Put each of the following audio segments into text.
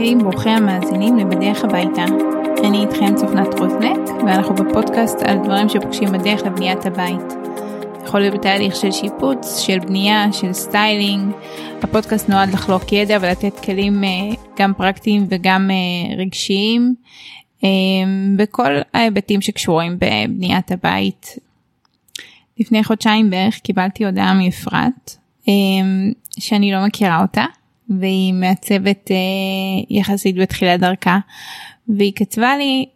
היי, ברוכים המאזינים לבדרך הביתה. אני איתכם צופנת רוזנק, ואנחנו בפודקאסט על דברים שפוגשים בדרך לבניית הבית. יכול להיות בתהליך של שיפוץ, של בנייה, של סטיילינג. הפודקאסט נועד לחלוק ידע ולתת כלים אה, גם פרקטיים וגם אה, רגשיים אה, בכל ההיבטים שקשורים בבניית הבית. לפני חודשיים בערך קיבלתי הודעה מאפרת שאני לא מכירה אותה והיא מעצבת יחסית בתחילת דרכה והיא כתבה לי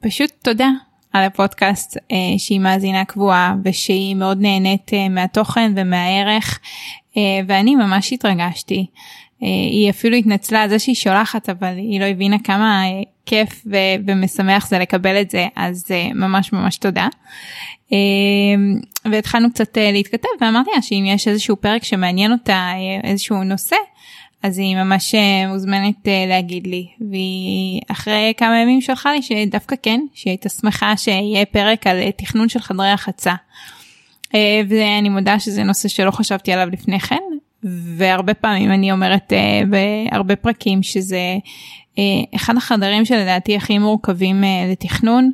פשוט תודה על הפודקאסט אה, שהיא מאזינה קבועה ושהיא מאוד נהנית אה, מהתוכן ומהערך אה, ואני ממש התרגשתי. אה, היא אפילו התנצלה על זה שהיא שולחת אבל היא לא הבינה כמה אה, כיף ו- ומשמח זה לקבל את זה אז אה, ממש ממש תודה. אה, והתחלנו קצת אה, להתכתב ואמרתי לה שאם יש איזשהו פרק שמעניין אותה אה, איזשהו נושא אז היא ממש אה, מוזמנת אה, להגיד לי והיא אחרי כמה ימים שלחה לי שדווקא כן שהיא הייתה שמחה שיהיה פרק על אה, תכנון של חדרי החצה. ואני מודה שזה נושא שלא חשבתי עליו לפני כן והרבה פעמים אני אומרת בהרבה פרקים שזה אחד החדרים שלדעתי הכי מורכבים לתכנון.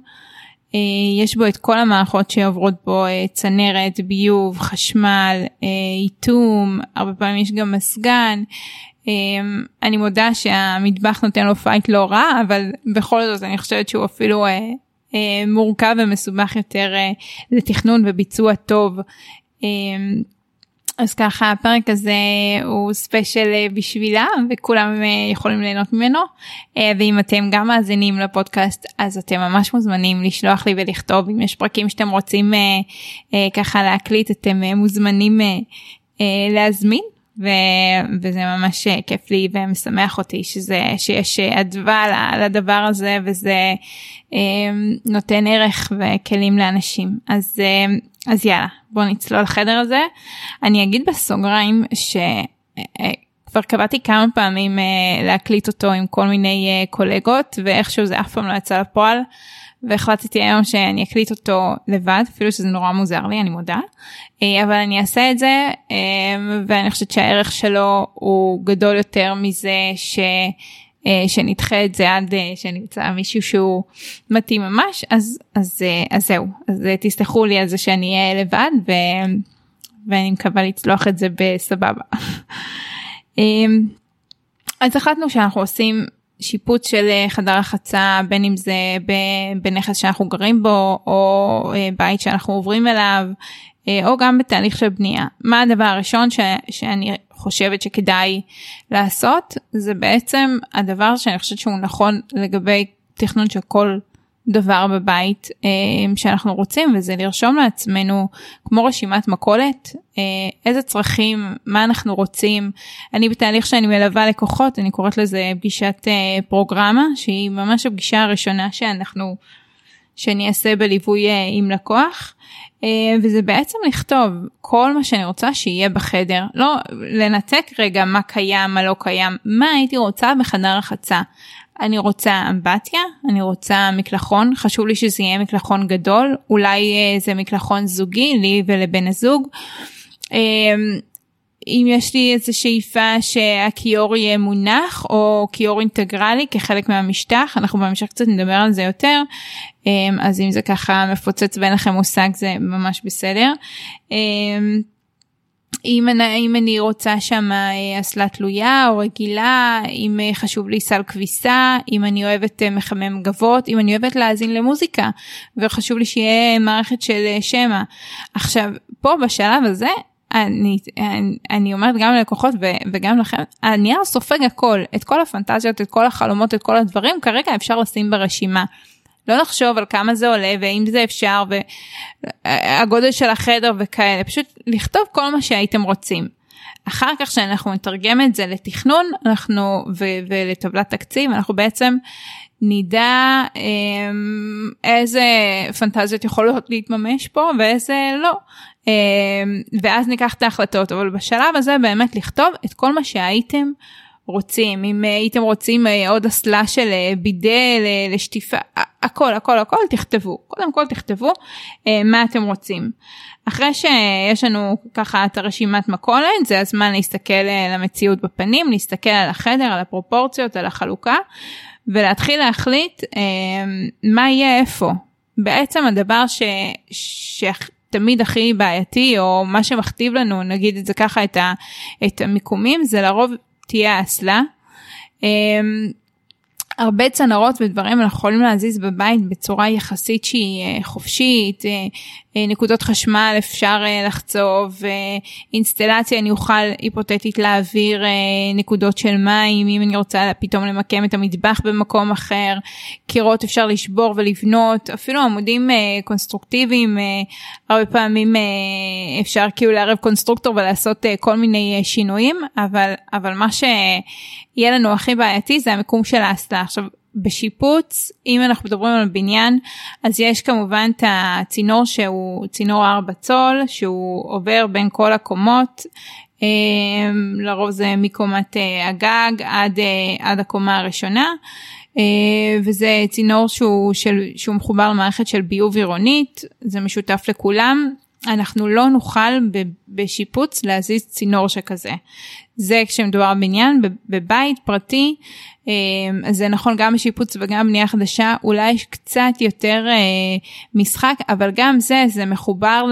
יש בו את כל המערכות שעוברות בו צנרת, ביוב, חשמל, איטום, הרבה פעמים יש גם מזגן, אני מודה שהמטבח נותן לו fight לא רע אבל בכל זאת אני חושבת שהוא אפילו אה, אה, מורכב ומסובך יותר אה, לתכנון וביצוע טוב. אמ, אז ככה הפרק הזה הוא ספיישל בשבילה וכולם יכולים ליהנות ממנו. ואם אתם גם מאזינים לפודקאסט אז אתם ממש מוזמנים לשלוח לי ולכתוב. אם יש פרקים שאתם רוצים ככה להקליט אתם מוזמנים להזמין ו... וזה ממש כיף לי ומשמח אותי שזה שיש אדווה לדבר הזה וזה אה, נותן ערך וכלים לאנשים אז אה, אז יאללה בוא נצלול לחדר הזה אני אגיד בסוגריים שכבר קבעתי כמה פעמים אה, להקליט אותו עם כל מיני אה, קולגות ואיכשהו זה אף פעם לא יצא לפועל. והחלטתי היום שאני אקליט אותו לבד אפילו שזה נורא מוזר לי אני מודה אה, אבל אני אעשה את זה אה, ואני חושבת שהערך שלו הוא גדול יותר מזה ש... אה, שנדחה את זה עד שנמצא מישהו שהוא מתאים ממש אז אז אז זהו אז תסלחו לי על זה שאני אהיה לבד ו... ואני מקווה לצלוח את זה בסבבה. אז החלטנו שאנחנו עושים שיפוץ של אה, חדר החצה בין אם זה בנכס שאנחנו גרים בו או אה, בית שאנחנו עוברים אליו אה, או גם בתהליך של בנייה. מה הדבר הראשון ש, שאני חושבת שכדאי לעשות זה בעצם הדבר שאני חושבת שהוא נכון לגבי תכנון של כל דבר בבית אה, שאנחנו רוצים וזה לרשום לעצמנו כמו רשימת מכולת אה, איזה צרכים מה אנחנו רוצים. אני בתהליך שאני מלווה לקוחות אני קוראת לזה פגישת אה, פרוגרמה שהיא ממש הפגישה הראשונה שאנחנו שאני אעשה בליווי עם לקוח. וזה בעצם לכתוב כל מה שאני רוצה שיהיה בחדר. לא לנתק רגע מה קיים מה לא קיים מה הייתי רוצה בחדר החצה אני רוצה אמבטיה, אני רוצה מקלחון, חשוב לי שזה יהיה מקלחון גדול, אולי אה, זה מקלחון זוגי לי ולבן הזוג. אמ, אם יש לי איזה שאיפה שהכיור יהיה מונח או כיור אינטגרלי כחלק מהמשטח, אנחנו בהמשך קצת נדבר על זה יותר, אמ, אז אם זה ככה מפוצץ ואין לכם מושג זה ממש בסדר. אם אני, אם אני רוצה שם אה, אסלה תלויה או רגילה, אם אה, חשוב לי סל כביסה, אם אני אוהבת אה, מחמם גבות, אם אני אוהבת להאזין למוזיקה וחשוב לי שיהיה מערכת של שמע. עכשיו, פה בשלב הזה, אני, אני, אני אומרת גם ללקוחות וגם לכם, הנייר סופג הכל, את כל הפנטזיות, את כל החלומות, את כל הדברים, כרגע אפשר לשים ברשימה. לא לחשוב על כמה זה עולה ואם זה אפשר והגודל של החדר וכאלה, פשוט לכתוב כל מה שהייתם רוצים. אחר כך שאנחנו נתרגם את זה לתכנון אנחנו ו- ולטבלת תקציב אנחנו בעצם נדע אמ, איזה פנטזיות יכולות להתממש פה ואיזה לא. אמ, ואז ניקח את ההחלטות אבל בשלב הזה באמת לכתוב את כל מה שהייתם רוצים, אם הייתם רוצים עוד אסלה של בידה לשטיפה, הכל הכל הכל תכתבו, קודם כל תכתבו מה אתם רוצים. אחרי שיש לנו ככה את הרשימת מכולת זה הזמן להסתכל למציאות בפנים, להסתכל על החדר, על הפרופורציות, על החלוקה ולהתחיל להחליט מה יהיה איפה. בעצם הדבר ש... שתמיד הכי בעייתי או מה שמכתיב לנו נגיד את זה ככה את, ה... את המיקומים זה לרוב תהיה האסלה. הרבה צנרות ודברים אנחנו יכולים להזיז בבית בצורה יחסית שהיא אה, חופשית, אה, נקודות חשמל אפשר לחצוב, אינסטלציה אני אוכל היפותטית להעביר נקודות של מים אם אני רוצה פתאום למקם את המטבח במקום אחר, קירות אפשר לשבור ולבנות, אפילו עמודים קונסטרוקטיביים הרבה פעמים אפשר כאילו לערב קונסטרוקטור ולעשות כל מיני שינויים, אבל, אבל מה שיהיה לנו הכי בעייתי זה המיקום של האסלה. עכשיו בשיפוץ אם אנחנו מדברים על בניין אז יש כמובן את הצינור שהוא צינור 4 צול שהוא עובר בין כל הקומות. אמ, לרוב זה מקומת אה, הגג עד, אה, עד הקומה הראשונה. אה, וזה צינור שהוא, של, שהוא מחובר למערכת של ביוב עירונית, זה משותף לכולם. אנחנו לא נוכל בשיפוץ להזיז צינור שכזה. זה כשמדובר בבניין, בבית פרטי, אמ, זה נכון גם בשיפוץ וגם בנייה חדשה, אולי יש קצת יותר אה, משחק, אבל גם זה, זה מחובר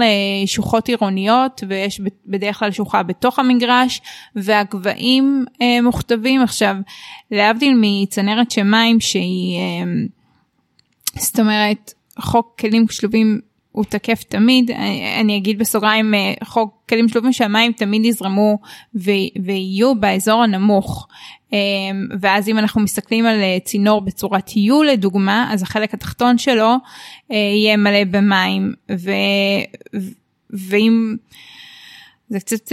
לשוחות עירוניות ויש בדרך כלל שוחה בתוך המגרש והגבהים אה, מוכתבים. עכשיו, להבדיל מצנרת שמים שהיא, אמ, זאת אומרת, חוק כלים שלובים הוא תקף תמיד, אני אגיד בסוגריים, אה, חוק כלים שלובים שהמים תמיד יזרמו ויהיו באזור הנמוך. אה, ואז אם אנחנו מסתכלים על אה, צינור בצורת U לדוגמה, אז החלק התחתון שלו יהיה מלא במים. ו, ואם... זה קצת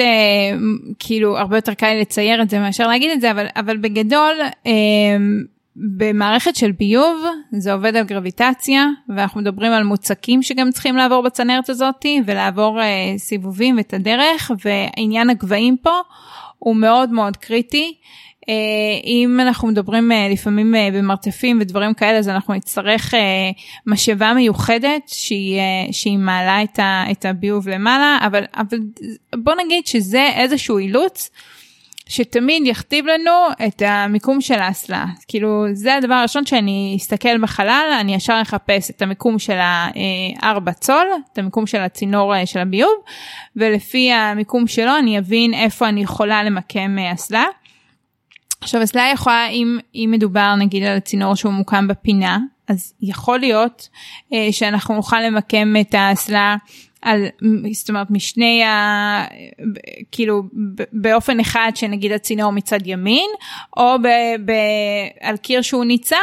כאילו הרבה יותר קל לצייר את זה מאשר להגיד את זה, אבל, אבל בגדול במערכת של ביוב זה עובד על גרביטציה ואנחנו מדברים על מוצקים שגם צריכים לעבור בצנרת הזאתי ולעבור uh, סיבובים את הדרך ועניין הגבהים פה הוא מאוד מאוד קריטי. Uh, אם אנחנו מדברים uh, לפעמים uh, במרתפים ודברים כאלה אז אנחנו נצטרך uh, משאבה מיוחדת שהיא, uh, שהיא מעלה את, ה, את הביוב למעלה אבל, אבל בוא נגיד שזה איזשהו אילוץ. שתמיד יכתיב לנו את המיקום של האסלה. כאילו זה הדבר הראשון שאני אסתכל בחלל, אני ישר אחפש את המיקום של הארבע צול, את המיקום של הצינור אה, של הביוב, ולפי המיקום שלו אני אבין איפה אני יכולה למקם אה, אסלה. עכשיו אסלה יכולה, אם, אם מדובר נגיד על הצינור שהוא מוקם בפינה, אז יכול להיות אה, שאנחנו נוכל למקם את האסלה על זאת אומרת משני ה... כאילו באופן אחד שנגיד הצינור מצד ימין או ב, ב, על קיר שהוא ניצב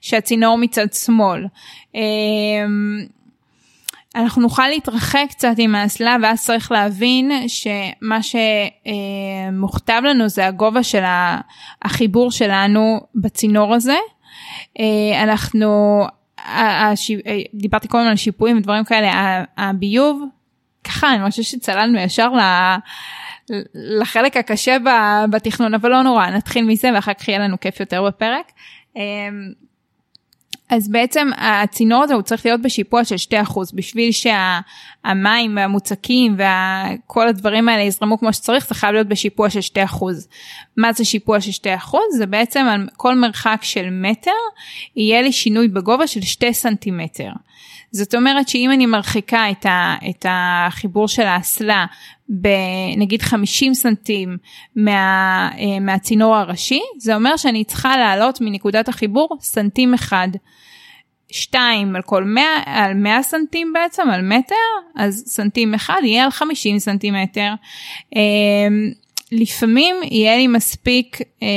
שהצינור מצד שמאל. אמ, אנחנו נוכל להתרחק קצת עם האסלה ואז צריך להבין שמה שמוכתב לנו זה הגובה של החיבור שלנו בצינור הזה. אה, אנחנו. דיברתי כל הזמן על שיפועים ודברים כאלה, הביוב, ככה אני חושבת שצללנו ישר ל... לחלק הקשה בתכנון, אבל לא נורא, נתחיל מזה ואחר כך יהיה לנו כיף יותר בפרק. אז בעצם הצינור הזה הוא צריך להיות בשיפוע של 2% בשביל שהמים והמוצקים וכל הדברים האלה יזרמו כמו שצריך זה חייב להיות בשיפוע של 2%. מה זה שיפוע של 2%? זה בעצם על כל מרחק של מטר יהיה לי שינוי בגובה של 2 סנטימטר. זאת אומרת שאם אני מרחיקה את, ה, את החיבור של האסלה בנגיד 50 סנטים מה, אה, מהצינור הראשי, זה אומר שאני צריכה לעלות מנקודת החיבור סנטים אחד. 2 על כל 100, על 100 סנטים בעצם, על מטר, אז סנטים אחד יהיה על 50 סנטימטר. אמ, לפעמים יהיה לי מספיק אה,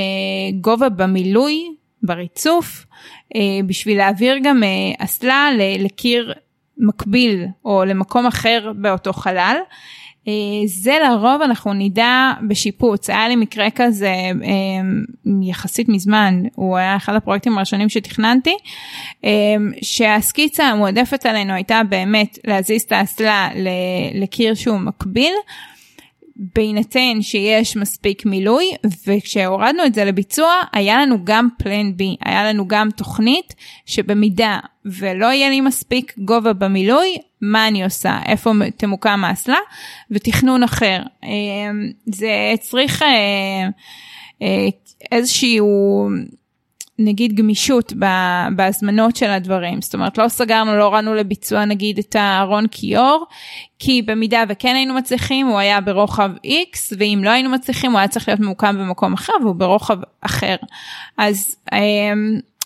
גובה במילוי, בריצוף, אה, בשביל להעביר גם אסלה לקיר מקביל או למקום אחר באותו חלל. אה, זה לרוב אנחנו נדע בשיפוץ, היה לי מקרה כזה אה, יחסית מזמן, הוא היה אחד הפרויקטים הראשונים שתכננתי, אה, שהסקיצה המועדפת עלינו הייתה באמת להזיז את האסלה לקיר שהוא מקביל. בהינתן שיש מספיק מילוי וכשהורדנו את זה לביצוע היה לנו גם פלן בי היה לנו גם תוכנית שבמידה ולא יהיה לי מספיק גובה במילוי מה אני עושה איפה תמוקם האסלה ותכנון אחר אמ, זה צריך אה, אה, איזשהו נגיד גמישות בהזמנות של הדברים זאת אומרת לא סגרנו לא הורדנו לביצוע נגיד את הארון כיור כי במידה וכן היינו מצליחים הוא היה ברוחב x ואם לא היינו מצליחים הוא היה צריך להיות ממוקם במקום אחר והוא ברוחב אחר אז.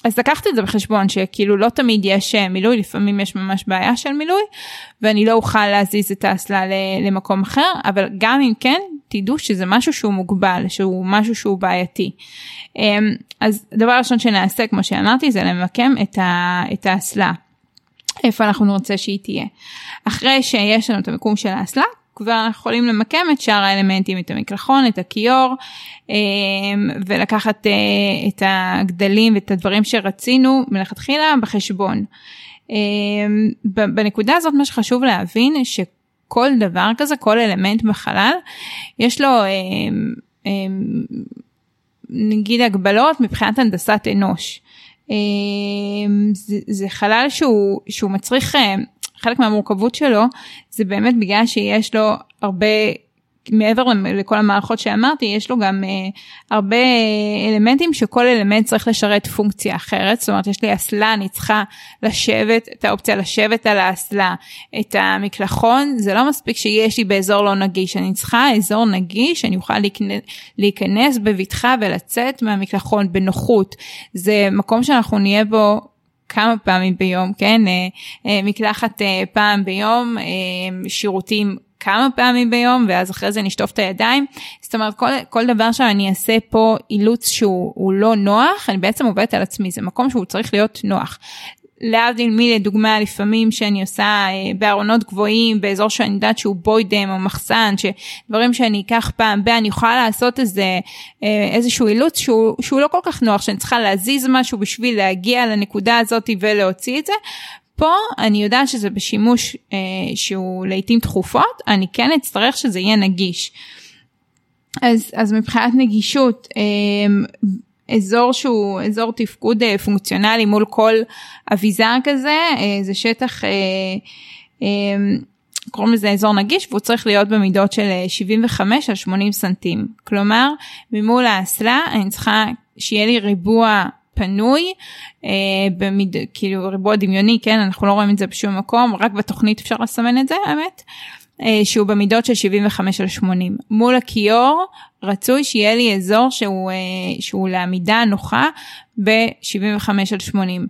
אז לקחתי את זה בחשבון שכאילו לא תמיד יש אה, מילוי לפעמים יש ממש בעיה של מילוי ואני לא אוכל להזיז את האסלה למקום אחר אבל גם אם כן תדעו שזה משהו שהוא מוגבל שהוא משהו שהוא בעייתי. אמ, אז דבר ראשון שנעשה כמו שאמרתי זה למקם את האסלה. איפה אנחנו נרצה שהיא תהיה. אחרי שיש לנו את המיקום של האסלה כבר יכולים למקם את שאר האלמנטים, את המקלחון, את הכיור, אמ, ולקחת אה, את הגדלים ואת הדברים שרצינו מלכתחילה בחשבון. אמ, בנקודה הזאת מה שחשוב להבין שכל דבר כזה, כל אלמנט בחלל, יש לו נגיד הגבלות מבחינת הנדסת אנוש. זה, זה חלל שהוא, שהוא מצריך חלק מהמורכבות שלו זה באמת בגלל שיש לו הרבה מעבר לכל המערכות שאמרתי יש לו גם uh, הרבה אלמנטים שכל אלמנט צריך לשרת פונקציה אחרת. זאת אומרת יש לי אסלה אני צריכה לשבת את האופציה לשבת על האסלה את המקלחון. זה לא מספיק שיש לי באזור לא נגיש. אני צריכה אזור נגיש אני אוכל להיכנס, להיכנס בבטחה ולצאת מהמקלחון בנוחות. זה מקום שאנחנו נהיה בו כמה פעמים ביום, כן? אה, אה, מקלחת אה, פעם ביום, שירותים כמה פעמים ביום ואז אחרי זה נשטוף את הידיים. זאת אומרת כל, כל דבר שאני אעשה פה אילוץ שהוא לא נוח אני בעצם עובדת על עצמי זה מקום שהוא צריך להיות נוח. להבדיל מלדוגמה לפעמים שאני עושה אה, בארונות גבוהים באזור שאני יודעת שהוא בוידם או מחסן שדברים שאני אקח פעם ב- אני יכולה לעשות איזה אה, איזשהו אילוץ שהוא, שהוא לא כל כך נוח שאני צריכה להזיז משהו בשביל להגיע לנקודה הזאת ולהוציא את זה. פה אני יודעת שזה בשימוש אה, שהוא לעיתים תכופות אני כן אצטרך שזה יהיה נגיש. אז, אז מבחינת נגישות אה, אזור שהוא אזור תפקוד אה, פונקציונלי מול כל אביזר כזה, אה, זה שטח, אה, קוראים לזה אזור נגיש והוא צריך להיות במידות של 75 על 80 סנטים. כלומר, ממול האסלה אני צריכה שיהיה לי ריבוע פנוי, במיד, כאילו ריבוע דמיוני, כן, אנחנו לא רואים את זה בשום מקום, רק בתוכנית אפשר לסמן את זה, האמת. אה, שהוא במידות של 75 על 80. מול הכיור רצוי שיהיה לי אזור שהוא, אה, שהוא לעמידה נוחה ב-75 על 80.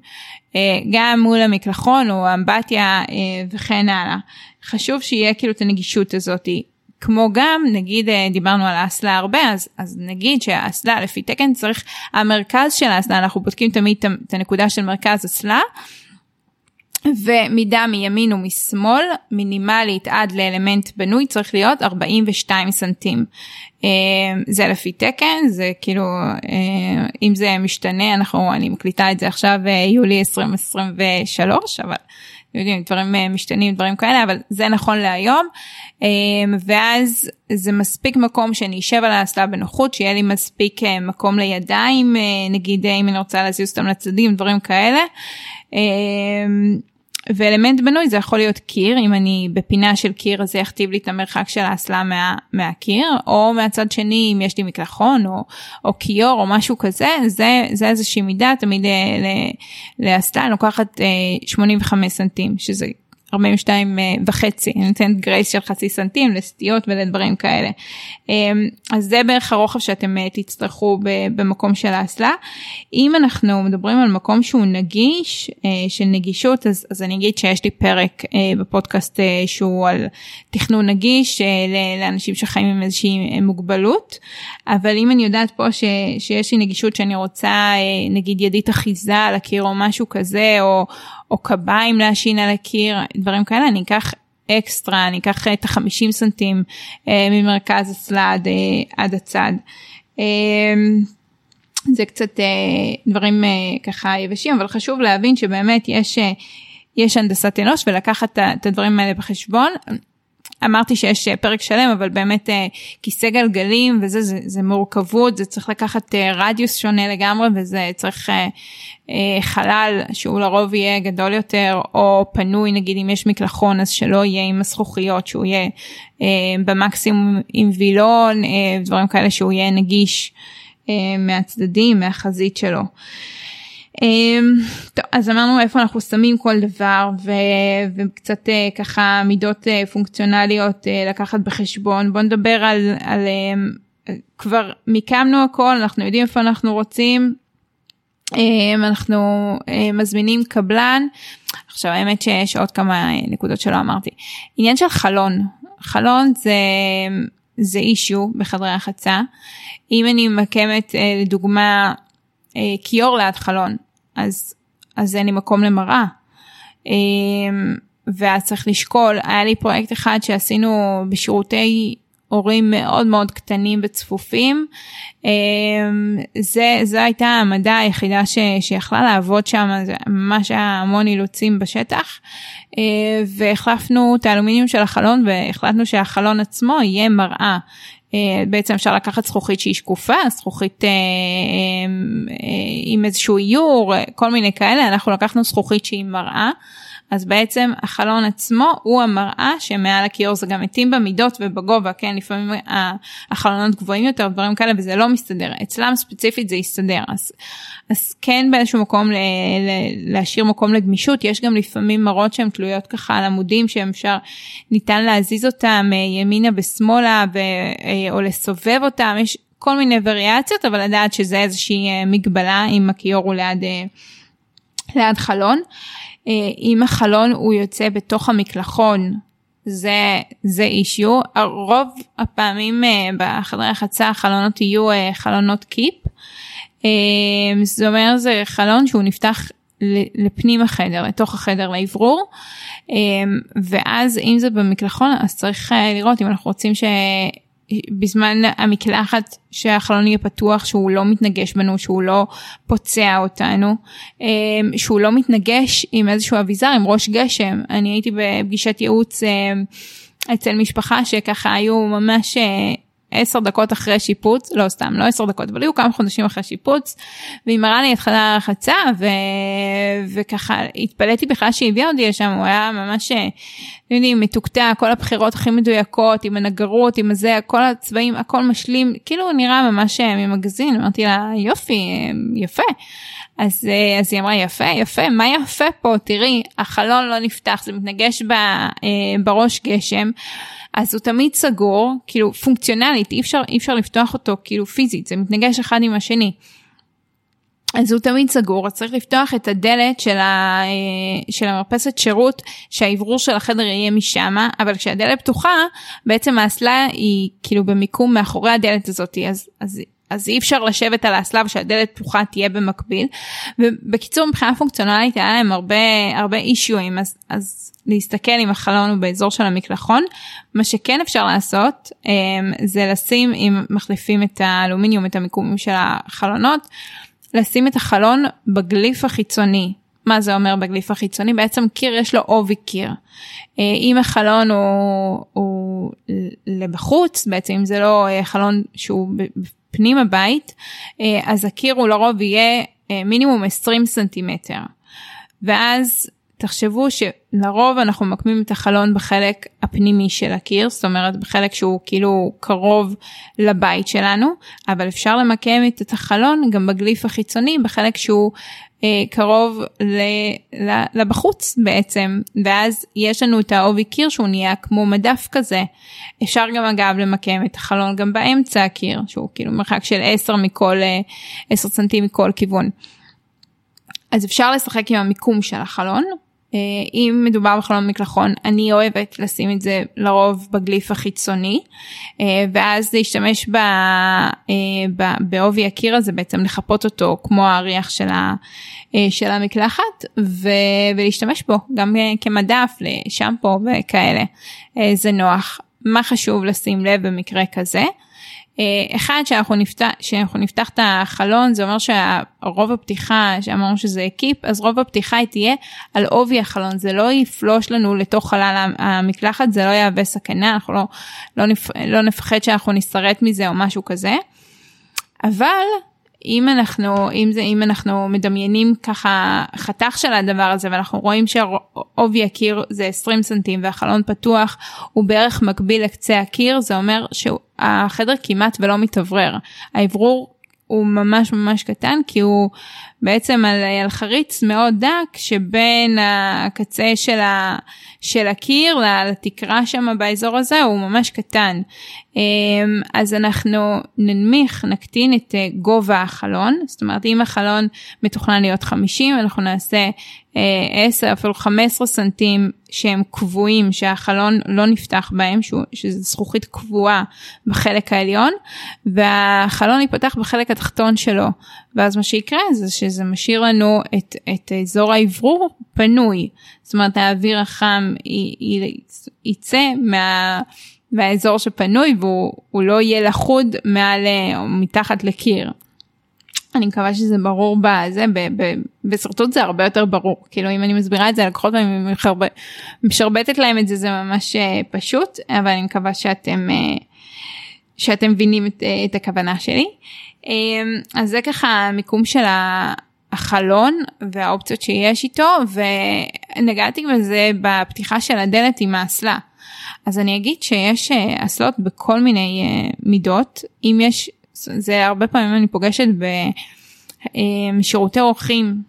אה, גם מול המקלחון או האמבטיה וכן הלאה. חשוב שיהיה כאילו את הנגישות הזאתי. כמו גם נגיד דיברנו על האסלה הרבה אז, אז נגיד שהאסלה לפי תקן צריך המרכז של האסלה אנחנו בודקים תמיד את הנקודה של מרכז אסלה ומידה מימין ומשמאל מינימלית עד לאלמנט בנוי צריך להיות 42 סנטים. אה, זה לפי תקן זה כאילו אה, אם זה משתנה אנחנו אני מקליטה את זה עכשיו אה, יולי 2023 אבל יודעים דברים משתנים דברים כאלה אבל זה נכון להיום ואז זה מספיק מקום שאני אשב על האסלה בנוחות שיהיה לי מספיק מקום לידיים נגיד אם אני רוצה להזיז אותם לצדדים דברים כאלה. ואלמנט בנוי זה יכול להיות קיר אם אני בפינה של קיר אז זה יכתיב לי את המרחק של האסלה מה, מהקיר או מהצד שני אם יש לי מקלחון או, או כיור או משהו כזה זה, זה איזושהי מידה תמיד אה, לאסלה לוקחת 85 אה, סנטים שזה 42 אה, וחצי, אני נותנת גרייס של חצי סנטים לסטיות ולדברים כאלה. אמ, אז זה בערך הרוחב שאתם אה, תצטרכו במקום של האסלה. אם אנחנו מדברים על מקום שהוא נגיש, אה, של נגישות, אז, אז אני אגיד שיש לי פרק בפודקאסט שהוא על תכנון נגיש לאנשים שחיים עם איזושהי מוגבלות, אבל אם אני יודעת פה ש, שיש לי נגישות שאני רוצה נגיד ידית אחיזה על הקיר או משהו כזה, או, או קביים להשין על הקיר, דברים כאלה, אני אקח אקסטרה, אני אקח את החמישים סנטים אה, ממרכז הסלד אה, עד הצד. אה, זה קצת אה, דברים אה, ככה יבשים, אבל חשוב להבין שבאמת יש, אה, יש הנדסת אנוש ולקחת את הדברים האלה בחשבון. אמרתי שיש פרק שלם, אבל באמת כיסא גלגלים וזה, זה, זה מורכבות, זה צריך לקחת רדיוס שונה לגמרי וזה צריך חלל שהוא לרוב יהיה גדול יותר, או פנוי, נגיד אם יש מקלחון אז שלא יהיה עם הזכוכיות, שהוא יהיה במקסימום עם וילון, דברים כאלה שהוא יהיה נגיש מהצדדים, מהחזית שלו. אמ, טוב, אז אמרנו איפה אנחנו שמים כל דבר ו, וקצת אה, ככה מידות אה, פונקציונליות אה, לקחת בחשבון. בוא נדבר על, על אמ, כבר מיקמנו הכל, אנחנו יודעים איפה אנחנו רוצים. אמ, אנחנו מזמינים קבלן. עכשיו האמת שיש עוד כמה נקודות שלא אמרתי. עניין של חלון, חלון זה, זה אישיו בחדרי החצה. אם אני ממקמת לדוגמה כיור ליד חלון אז, אז אין לי מקום למראה. אמ, ואז צריך לשקול, היה לי פרויקט אחד שעשינו בשירותי הורים מאוד מאוד קטנים וצפופים. אמ, זה, זו הייתה המדע היחידה ש, שיכלה לעבוד שם, זה ממש היה המון אילוצים בשטח. אה, והחלפנו את האלומיניום של החלון והחלטנו שהחלון עצמו יהיה מראה. אה, בעצם אפשר לקחת זכוכית שהיא שקופה, זכוכית אה, אה, עם איזשהו איור, כל מיני כאלה, אנחנו לקחנו זכוכית שהיא מראה. אז בעצם החלון עצמו הוא המראה שמעל הכיור זה גם מתאים במידות ובגובה, כן, לפעמים החלונות גבוהים יותר, דברים כאלה, וזה לא מסתדר. אצלם ספציפית זה יסתדר. אז, אז כן באיזשהו מקום ל, ל, להשאיר מקום לגמישות, יש גם לפעמים מראות שהן תלויות ככה על עמודים שאפשר, ניתן להזיז אותם ימינה ושמאלה ו, או לסובב אותם, יש כל מיני וריאציות, אבל לדעת שזה איזושהי מגבלה אם הכיור הוא ליד, ליד חלון. אה, אם החלון הוא יוצא בתוך המקלחון, זה, זה אישיו. רוב הפעמים אה, בחדרי החצה החלונות יהיו אה, חלונות קיפ. זאת אומרת זה חלון שהוא נפתח לפנים החדר, לתוך החדר לאוורור. ואז אם זה במקלחון אז צריך לראות אם אנחנו רוצים ש... בזמן המקלחת שהחלון יהיה פתוח שהוא לא מתנגש בנו שהוא לא פוצע אותנו אמ, שהוא לא מתנגש עם איזשהו אביזר עם ראש גשם. אני הייתי בפגישת ייעוץ אמ, אצל משפחה שככה היו ממש אה, עשר דקות אחרי שיפוץ, לא סתם, לא עשר דקות, אבל היו כמה חודשים אחרי שיפוץ, והיא מראה לי את חדר הרחצה, ו... וככה התפלאתי בכלל שהיא הביאה אותי לשם, הוא היה ממש, אתם יודעים, מתוקתע, כל הבחירות הכי מדויקות, עם הנגרות, עם הזה, כל הצבעים, הכל משלים, כאילו נראה ממש אה, ממגזין, אמרתי לה, יופי, אה, יפה. אז, אה, אז היא אמרה יפה יפה מה יפה פה תראי החלון לא נפתח זה מתנגש ב, בראש גשם אז הוא תמיד סגור, כאילו פונקציונלית, אי אפשר, אי אפשר לפתוח אותו כאילו פיזית, זה מתנגש אחד עם השני. אז הוא תמיד סגור, אז צריך לפתוח את הדלת של, ה, אה, של המרפסת שירות, שהאוורור של החדר יהיה משם, אבל כשהדלת פתוחה, בעצם האסלה היא כאילו במיקום מאחורי הדלת הזאת, אז, אז אז אי אפשר לשבת על האסלה ושהדלת פתוחה תהיה במקביל. ובקיצור מבחינה פונקציונלית היה להם הרבה הרבה אישויים אז, אז להסתכל אם החלון הוא באזור של המקלחון. מה שכן אפשר לעשות אמ, זה לשים אם מחליפים את האלומיניום את המיקומים של החלונות לשים את החלון בגליף החיצוני. מה זה אומר בגליף החיצוני? בעצם קיר יש לו עובי קיר. אה, אם החלון הוא, הוא לבחוץ, בעצם אם זה לא אה, חלון שהוא פנים הבית, אה, אז הקיר הוא לרוב יהיה אה, מינימום 20 סנטימטר. ואז תחשבו שלרוב אנחנו מקמים את החלון בחלק הפנימי של הקיר, זאת אומרת בחלק שהוא כאילו קרוב לבית שלנו, אבל אפשר למקם את החלון גם בגליף החיצוני בחלק שהוא אה, קרוב לבחוץ בעצם, ואז יש לנו את העובי קיר שהוא נהיה כמו מדף כזה. אפשר גם אגב למקם את החלון גם באמצע הקיר, שהוא כאילו מרחק של 10 מכל, 10 אה, סנטים מכל כיוון. אז אפשר לשחק עם המיקום של החלון, אם מדובר בחלון מקלחון אני אוהבת לשים את זה לרוב בגליף החיצוני אה, ואז להשתמש אה, בעובי הקיר הזה בעצם לחפות אותו כמו האריח של, של המקלחת ולהשתמש בו גם כמדף לשמפו וכאלה זה נוח. מה חשוב לשים לב במקרה כזה? אחד שאנחנו נפתח, שאנחנו נפתח את החלון זה אומר שרוב הפתיחה שאמרנו שזה קיפ אז רוב הפתיחה היא תהיה על עובי החלון זה לא יפלוש לנו לתוך חלל המקלחת זה לא יהווה סכנה אנחנו לא, לא, נפ, לא נפחד שאנחנו נסרט מזה או משהו כזה. אבל אם אנחנו אם זה אם אנחנו מדמיינים ככה חתך של הדבר הזה ואנחנו רואים שעובי הקיר זה 20 סנטים והחלון פתוח הוא בערך מקביל לקצה הקיר זה אומר שהחדר כמעט ולא מתאוורר. האוורור הוא ממש ממש קטן כי הוא בעצם על, על חריץ מאוד דק שבין הקצה של, ה, של הקיר לתקרה שם באזור הזה הוא ממש קטן. אמ, אז אנחנו ננמיך, נקטין את אה, גובה החלון, זאת אומרת אם החלון מתוכנן להיות 50 אנחנו נעשה 10 אה, אפילו 15 סנטים שהם קבועים שהחלון לא נפתח בהם שזה זכוכית קבועה בחלק העליון והחלון ייפתח בחלק התחתון שלו ואז מה שיקרה זה שזה משאיר לנו את, את אזור האוורור פנוי זאת אומרת האוויר החם יצא מה, מהאזור שפנוי והוא לא יהיה לחוד מעל או מתחת לקיר. אני מקווה שזה ברור בזה, בשרטוט זה הרבה יותר ברור, כאילו אם אני מסבירה את זה ללקוחות ואני משרבטת להם את זה זה ממש אה, פשוט, אבל אני מקווה שאתם, אה, שאתם מבינים את, אה, את הכוונה שלי. אז זה ככה המיקום של החלון והאופציות שיש איתו ונגעתי בזה בפתיחה של הדלת עם האסלה. אז אני אגיד שיש אסלות בכל מיני מידות, אם יש זה הרבה פעמים אני פוגשת בשירותי אורחים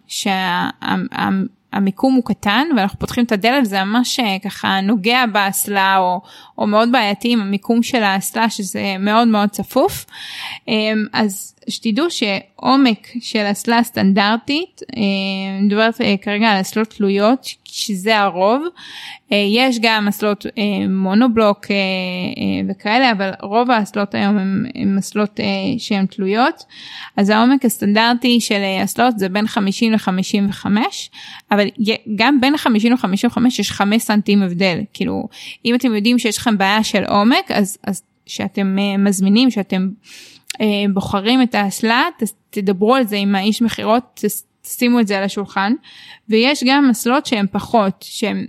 שהמיקום הוא קטן ואנחנו פותחים את הדלת וזה ממש אה, ככה נוגע באסלה או, או מאוד בעייתי עם המיקום של האסלה שזה מאוד מאוד צפוף. אמ, אז שתדעו שעומק של אסלה סטנדרטית, אה, מדברת אה, כרגע על אסלות תלויות שזה הרוב, אה, יש גם אסלות מונובלוק וכאלה אבל רוב האסלות היום הם אסלות שהן תלויות. אז העומק הסטנדרטי של אסלות זה בין 50 ל-55 אבל גם בין 50 ל-55 יש 5 סנטים הבדל. כאילו אם אתם יודעים שיש לכם בעיה של עומק אז, אז שאתם מזמינים שאתם אה, בוחרים את האסלה, תדברו על זה עם האיש מכירות, תשימו את זה על השולחן, ויש גם אסלות שהן פחות, שהן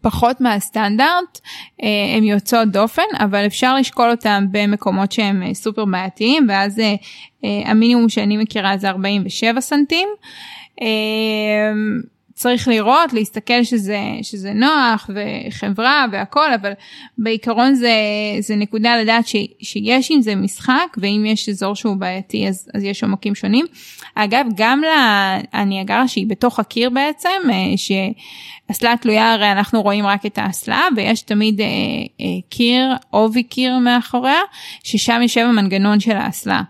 פחות מהסטנדרט, אה, הן יוצאות דופן, אבל אפשר לשקול אותן במקומות שהם אה, סופר בעייתיים, ואז המינימום שאני מכירה זה 47 סנטים. צריך לראות, להסתכל שזה, שזה נוח וחברה והכל, אבל בעיקרון זה, זה נקודה לדעת ש, שיש עם זה משחק, ואם יש אזור שהוא בעייתי אז, אז יש עומקים שונים. אגב, גם לניאגרה שהיא בתוך הקיר בעצם, אה, שאסלה תלויה, הרי אנחנו רואים רק את האסלה, ויש תמיד אה, אה, קיר, עובי קיר מאחוריה, ששם יושב המנגנון של האסלה.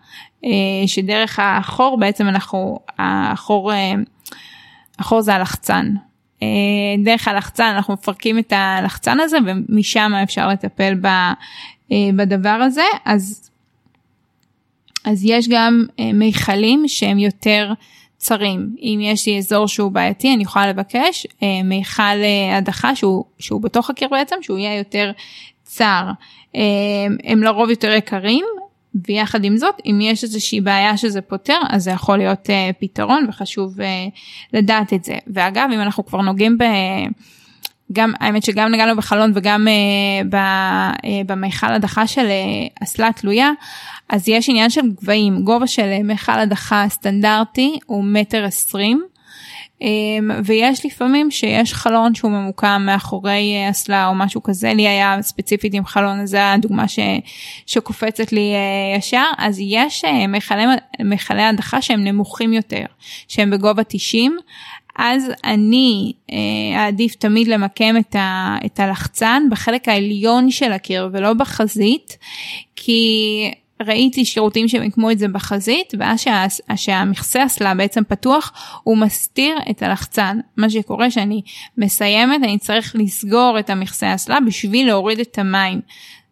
אה, שדרך החור בעצם אנחנו, החור אה, אחור זה הלחצן. אה, דרך הלחצן אנחנו מפרקים את הלחצן הזה ומשם אפשר לטפל אה, בדבר הזה. אז אז יש גם אה, מיכלים שהם יותר צרים. אם יש לי אזור שהוא בעייתי אני יכולה לבקש מיכל הדחה שהוא שהוא בתוך הקיר בעצם שהוא יהיה יותר צר. הם לרוב יותר יקרים ויחד עם זאת אם יש איזושהי בעיה שזה פותר אז זה יכול להיות uh, פתרון וחשוב uh, לדעת את זה. ואגב אם אנחנו כבר נוגעים ב... גם האמת שגם נגענו בחלון וגם uh, ב, uh, במיכל הדחה של אסלה uh, תלויה אז יש עניין של גבהים. גובה של uh, מיכל הדחה סטנדרטי הוא מטר עשרים ויש לפעמים שיש חלון שהוא ממוקם מאחורי אה, אסלה או משהו כזה. לי היה ספציפית עם חלון זה הדוגמה ש, שקופצת לי אה, ישר. אז יש אה, מכלי, מכלי הדחה שהם נמוכים יותר שהם בגובה 90 אז אני אעדיף תמיד למקם את, ה, את הלחצן בחלק העליון של הקיר ולא בחזית כי ראיתי שירותים שמיקמו את זה בחזית ואז שה, שהמכסה אסלה בעצם פתוח הוא מסתיר את הלחצן. מה שקורה שאני מסיימת אני צריך לסגור את המכסה אסלה בשביל להוריד את המים.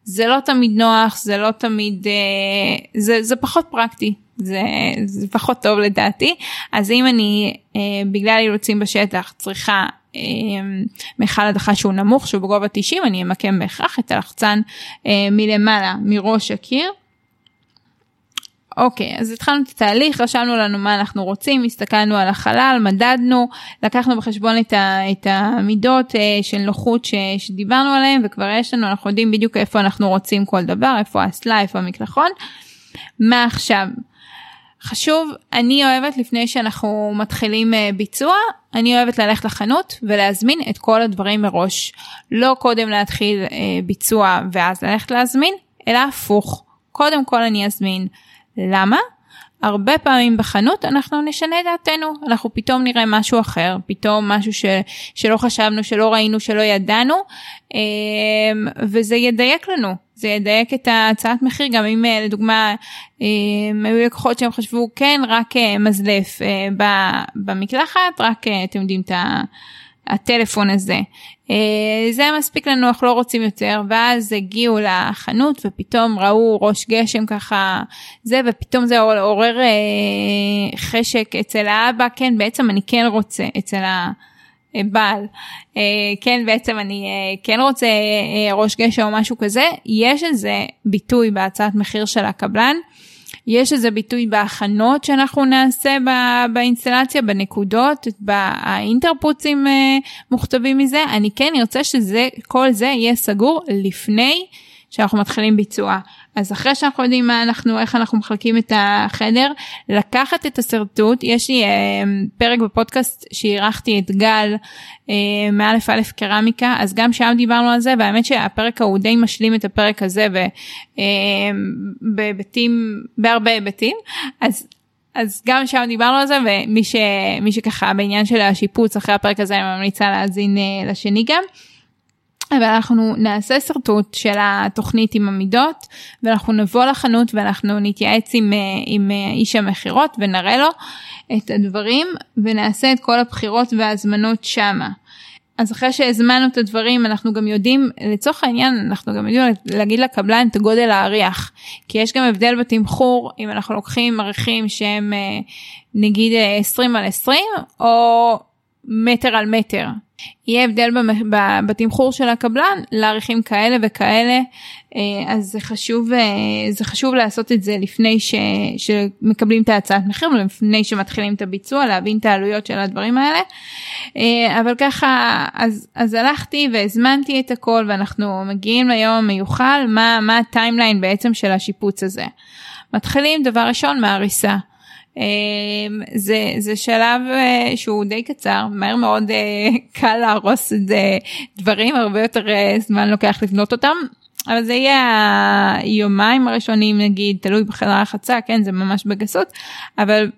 זה לא תמיד נוח זה לא תמיד אה, זה, זה פחות פרקטי. זה, זה פחות טוב לדעתי. אז אם אני אה, בגלל אילוצים בשטח צריכה אה, מכל הדחה שהוא נמוך שהוא בגובה 90 אני אמקם בהכרח את הלחצן מלמעלה מראש הקיר אוקיי, אז התחלנו את התהליך, רשמנו לנו מה אנחנו רוצים, הסתכלנו על החלל, מדדנו, לקחנו בחשבון את, ה, את המידות אה, של נוחות ש, שדיברנו עליהן, וכבר יש לנו, אנחנו יודעים בדיוק איפה אנחנו רוצים כל דבר, איפה האסלה, איפה המקלחון. מה עכשיו? חשוב, אני אוהבת לפני שאנחנו מתחילים אה, ביצוע, אני אוהבת ללכת לחנות ולהזמין את כל הדברים מראש. לא קודם להתחיל אה, ביצוע ואז ללכת להזמין, אלא הפוך. קודם כל אני אזמין. למה? הרבה פעמים בחנות אנחנו נשנה דעתנו, אנחנו פתאום נראה משהו אחר, פתאום משהו ש, שלא חשבנו, שלא ראינו, שלא ידענו, אמ, וזה ידייק לנו, זה ידייק את ההצעת מחיר, גם אם אה, לדוגמה אמ, היו לקוחות שהם חשבו כן רק אה, מזלף אה, במקלחת, רק אתם יודעים את ה... הטלפון הזה. אה, זה מספיק לנו, אנחנו לא רוצים יותר, ואז הגיעו לחנות ופתאום ראו ראש גשם ככה, זה, ופתאום זה עורר אה, חשק אצל האבא, כן, בעצם אני כן רוצה, אצל הבעל, אה, כן, בעצם אני כן רוצה ראש גשם או משהו כזה, יש איזה ביטוי בהצעת מחיר של הקבלן. יש איזה ביטוי בהכנות שאנחנו נעשה באינסטלציה, בנקודות, באינטרפוצים אה, מוכתבים מזה, אני כן ארצה שזה, כל זה יהיה סגור לפני שאנחנו מתחילים ביצוע. אז אחרי שאנחנו יודעים מה אנחנו, איך אנחנו מחלקים את החדר, לקחת את השרטוט, יש לי אה, פרק בפודקאסט שאירחתי את גל אה, מאלף אלף קרמיקה, אז גם שם דיברנו על זה, והאמת שהפרק ההוא די משלים את הפרק הזה אה, בהיבטים, בהרבה היבטים, אז אז גם שם דיברנו על זה ומי ש, שככה בעניין של השיפוץ אחרי הפרק הזה אני ממליצה להאזין אה, לשני גם. אבל אנחנו נעשה שרטוט של התוכנית עם המידות ואנחנו נבוא לחנות ואנחנו נתייעץ עם, אה, עם אה, איש המכירות ונראה לו את הדברים ונעשה את כל הבחירות וההזמנות שמה. אז אחרי שהזמנו את הדברים אנחנו גם יודעים לצורך העניין אנחנו גם יודעים להגיד לקבלן את גודל האריח כי יש גם הבדל בתמחור אם אנחנו לוקחים ערכים שהם אה, נגיד 20 על 20 או מטר על מטר. יהיה הבדל בתמחור של הקבלן לערכים כאלה וכאלה אה, אז זה חשוב אה, זה חשוב לעשות את זה לפני ש, שמקבלים את ההצעת מחיר ולפני שמתחילים את הביצוע להבין את העלויות של הדברים האלה אה, אבל ככה אז אז הלכתי והזמנתי את הכל ואנחנו מגיעים ליום המיוחל מה מה הטיימליין בעצם של השיפוץ הזה. מתחילים דבר ראשון מהריסה. אמ, זה, זה שלב אה, שהוא די קצר, מהר מאוד אה, קל להרוס את זה, דברים, הרבה יותר אה, זמן לוקח לבנות אותם. אבל זה יהיה היומיים הראשונים נגיד, תלוי בחדר הרחצה, כן, זה ממש בגסות, אבל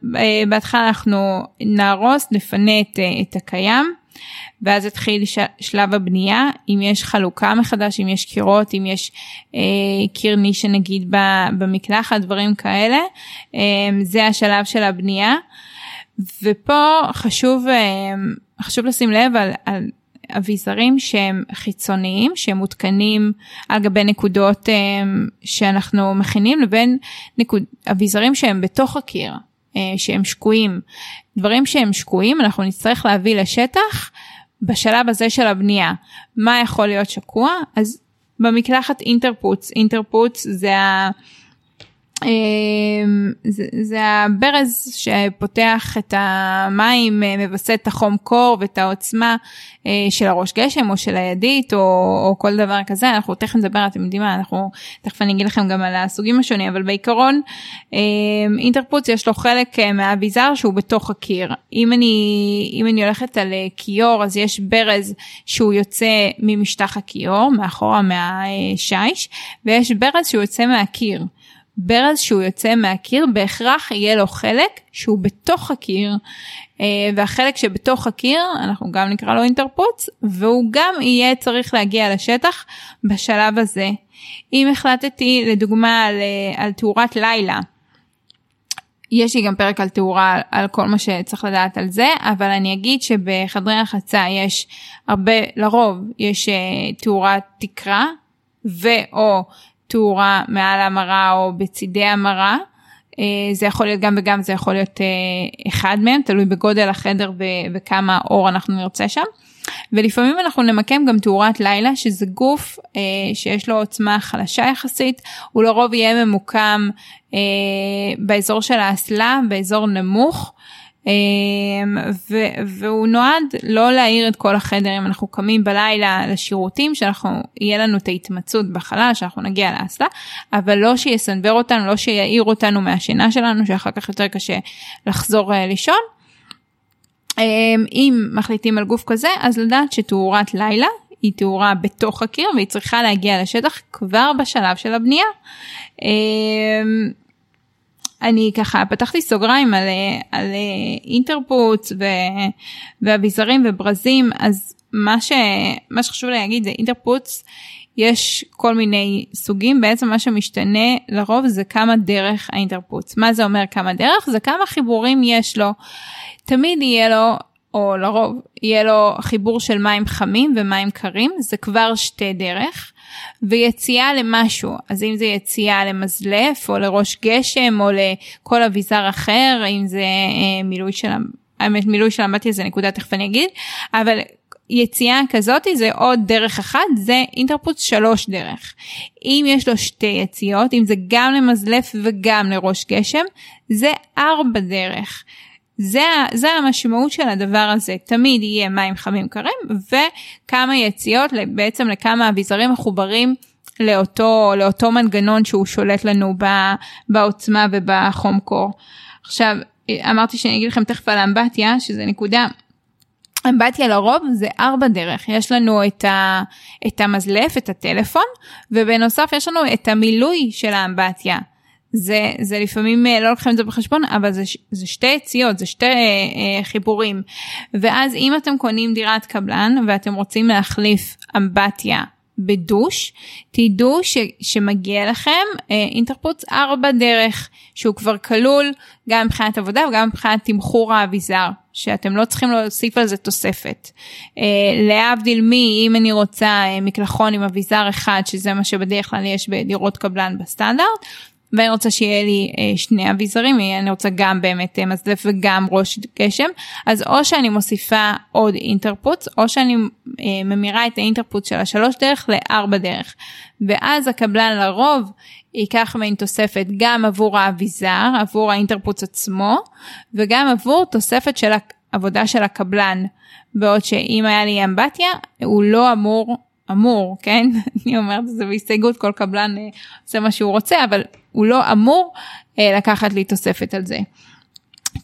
בהתחלה אנחנו נהרוס, נפנה את, את הקיים. ואז התחיל ש... שלב הבנייה, אם יש חלוקה מחדש, אם יש קירות, אם יש אה, קיר נישה נגיד במקלחת, דברים כאלה, אה, זה השלב של הבנייה. ופה חשוב, אה, חשוב לשים לב על, על אביזרים שהם חיצוניים, שהם מותקנים על גבי נקודות אה, שאנחנו מכינים, לבין נקוד, אביזרים שהם בתוך הקיר. אה, שהם שקועים. דברים שהם שקועים אנחנו נצטרך להביא לשטח בשלב הזה של הבנייה. מה יכול להיות שקוע? אז במקלחת אינטרפוץ, אינטרפוץ זה ה... אמ, זה, זה הברז שפותח את המים, אה, מווסת את החום קור ואת העוצמה אה, של הראש גשם או של הידית או, או כל דבר כזה, אנחנו תכף נדבר, אתם יודעים מה, אנחנו תכף אני אגיד לכם גם על הסוגים השונים, אבל בעיקרון אמ, אינטרפוץ יש לו חלק אה, מהאביזר שהוא בתוך הקיר. אם אני, אם אני הולכת על כיור אז יש ברז שהוא יוצא ממשטח הכיור, מאחורה מהשיש, ויש ברז שהוא יוצא מהקיר. ברז שהוא יוצא מהקיר בהכרח יהיה לו חלק שהוא בתוך הקיר אה, והחלק שבתוך הקיר אנחנו גם נקרא לו אינטרפוץ והוא גם יהיה צריך להגיע לשטח בשלב הזה. אם החלטתי לדוגמה על, אה, על תאורת לילה יש לי גם פרק על תאורה על כל מה שצריך לדעת על זה אבל אני אגיד שבחדרי רחצה יש הרבה לרוב יש אה, תאורת תקרה ואו תאורה מעל המרה או בצידי המרה. זה יכול להיות גם וגם, זה יכול להיות אחד מהם, תלוי בגודל החדר וכמה אור אנחנו נרצה שם. ולפעמים אנחנו נמקם גם תאורת לילה שזה גוף אה, שיש לו עוצמה חלשה יחסית, הוא לרוב יהיה ממוקם אה, באזור של האסלה, באזור נמוך. ו- והוא נועד לא להאיר את כל החדר אם אנחנו קמים בלילה לשירותים שאנחנו יהיה לנו את ההתמצאות בחלל שאנחנו נגיע לאסלה אבל לא שיסנוור אותנו לא שיעיר אותנו מהשינה שלנו שאחר כך יותר קשה לחזור אה, לישון. אמ, אם מחליטים על גוף כזה אז לדעת שתאורת לילה היא תאורה בתוך הקיר והיא צריכה להגיע לשטח כבר בשלב של הבנייה. אני ככה פתחתי סוגריים על, על אינטרפוץ ואביזרים וברזים אז מה, ש, מה שחשוב להגיד זה אינטרפוץ יש כל מיני סוגים בעצם מה שמשתנה לרוב זה כמה דרך האינטרפוץ מה זה אומר כמה דרך? זה כמה חיבורים יש לו. תמיד יהיה לו, או לרוב, יהיה לו חיבור של מים חמים ומים קרים, זה כבר שתי דרך, ויציאה למשהו, אז אם זה יציאה למזלף, או לראש גשם, או לכל אביזר אחר, אם זה אה, מילוי של, האמת מילוי של אמבטיה זה נקודה, תכף אני אגיד, אבל יציאה כזאת זה עוד דרך אחת, זה אינטרפוץ שלוש דרך. אם יש לו שתי יציאות, אם זה גם למזלף וגם לראש גשם, זה ארבע דרך. זה, זה המשמעות של הדבר הזה, תמיד יהיה מים חמים קרים וכמה יציאות בעצם לכמה אביזרים מחוברים לאותו, לאותו מנגנון שהוא שולט לנו בעוצמה ובחום קור. עכשיו אמרתי שאני אגיד לכם תכף על האמבטיה שזה נקודה אמבטיה לרוב זה ארבע דרך, יש לנו את, ה, את המזלף, את הטלפון, ובנוסף יש לנו את המילוי של האמבטיה. זה, זה לפעמים אה, לא לוקחים את זה בחשבון, אבל זה, זה שתי יציאות, זה שתי אה, חיבורים. ואז אם אתם קונים דירת קבלן ואתם רוצים להחליף אמבטיה בדוש, תדעו ש, שמגיע לכם אה, אינטרפוץ ארבע דרך, שהוא כבר כלול גם מבחינת עבודה וגם מבחינת תמחור האביזר, שאתם לא צריכים להוסיף על זה תוספת. אה, להבדיל מי, אם אני רוצה אה, מקלחון עם אביזר אחד, שזה מה שבדרך כלל יש בדירות קבלן בסטנדרט, ואני רוצה שיהיה לי אה, שני אביזרים, אני רוצה גם באמת אה, מזלף וגם ראש גשם, אז או שאני מוסיפה עוד אינטרפוץ, או שאני אה, ממירה את האינטרפוץ של השלוש דרך לארבע דרך. ואז הקבלן לרוב ייקח מעין תוספת גם עבור האביזר, עבור האינטרפוץ עצמו, וגם עבור תוספת של העבודה של הקבלן. בעוד שאם היה לי אמבטיה, הוא לא אמור אמור, כן? אני אומרת את זה בהסתייגות, כל קבלן אה, עושה מה שהוא רוצה, אבל הוא לא אמור אה, לקחת לי תוספת על זה.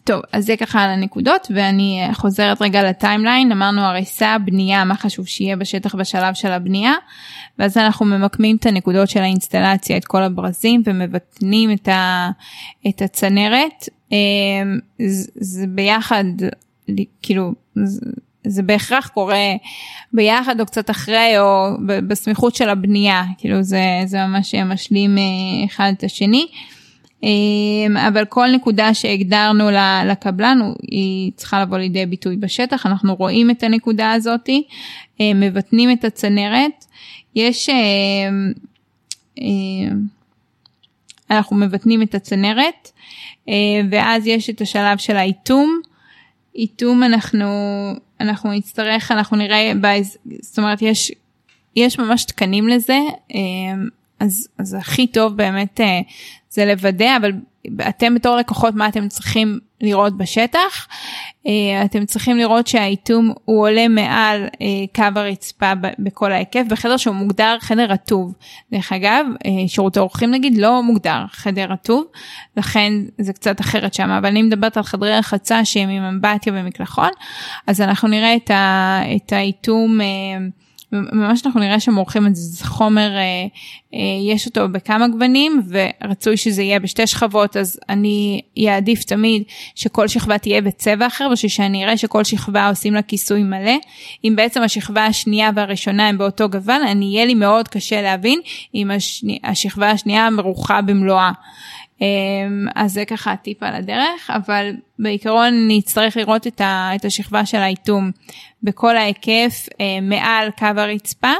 טוב, אז זה ככה על הנקודות, ואני אה, חוזרת רגע לטיימליין, אמרנו הריסה, בנייה, מה חשוב שיהיה בשטח בשלב של הבנייה, ואז אנחנו ממקמים את הנקודות של האינסטלציה, את כל הברזים, ומבטנים את, ה, את הצנרת. זה, ביחד, כאילו, זה בהכרח קורה ביחד או קצת אחרי או בסמיכות של הבנייה, כאילו זה, זה ממש משלים אה, אחד את השני. אה, אבל כל נקודה שהגדרנו לקבלן היא צריכה לבוא לידי ביטוי בשטח, אנחנו רואים את הנקודה הזאתי, אה, מבטנים את הצנרת, יש, אנחנו מבטנים את הצנרת, ואז יש את השלב של האיתום. איתום אנחנו אנחנו נצטרך אנחנו נראה באז, זאת אומרת יש יש ממש תקנים לזה אמ, אז אז הכי טוב באמת אה, זה לוודא אבל אתם בתור לקוחות מה אתם צריכים לראות בשטח אה, אתם צריכים לראות שהאיתום הוא עולה מעל אה, קו הרצפה בכל ההיקף בחדר שהוא מוגדר חדר רטוב. דרך אגב שירותי אורחים נגיד לא מוגדר חדר רטוב לכן זה קצת אחרת שם אבל אני מדברת על חדרי רחצה שהם עם אמבטיה ומקלחון אז אנחנו נראה את האיתום. ממש אנחנו נראה שהם עורכים את זה, זה חומר, אה, אה, יש אותו בכמה גוונים ורצוי שזה יהיה בשתי שכבות אז אני אעדיף תמיד שכל שכבה תהיה בצבע אחר בשביל שאני אראה שכל שכבה עושים לה כיסוי מלא. אם בעצם השכבה השנייה והראשונה הם באותו גוון, אני יהיה לי מאוד קשה להבין אם השני, השכבה השנייה מרוחה במלואה. אז זה ככה טיפ על הדרך, אבל בעיקרון נצטרך לראות את, ה, את השכבה של האיתום בכל ההיקף מעל קו הרצפה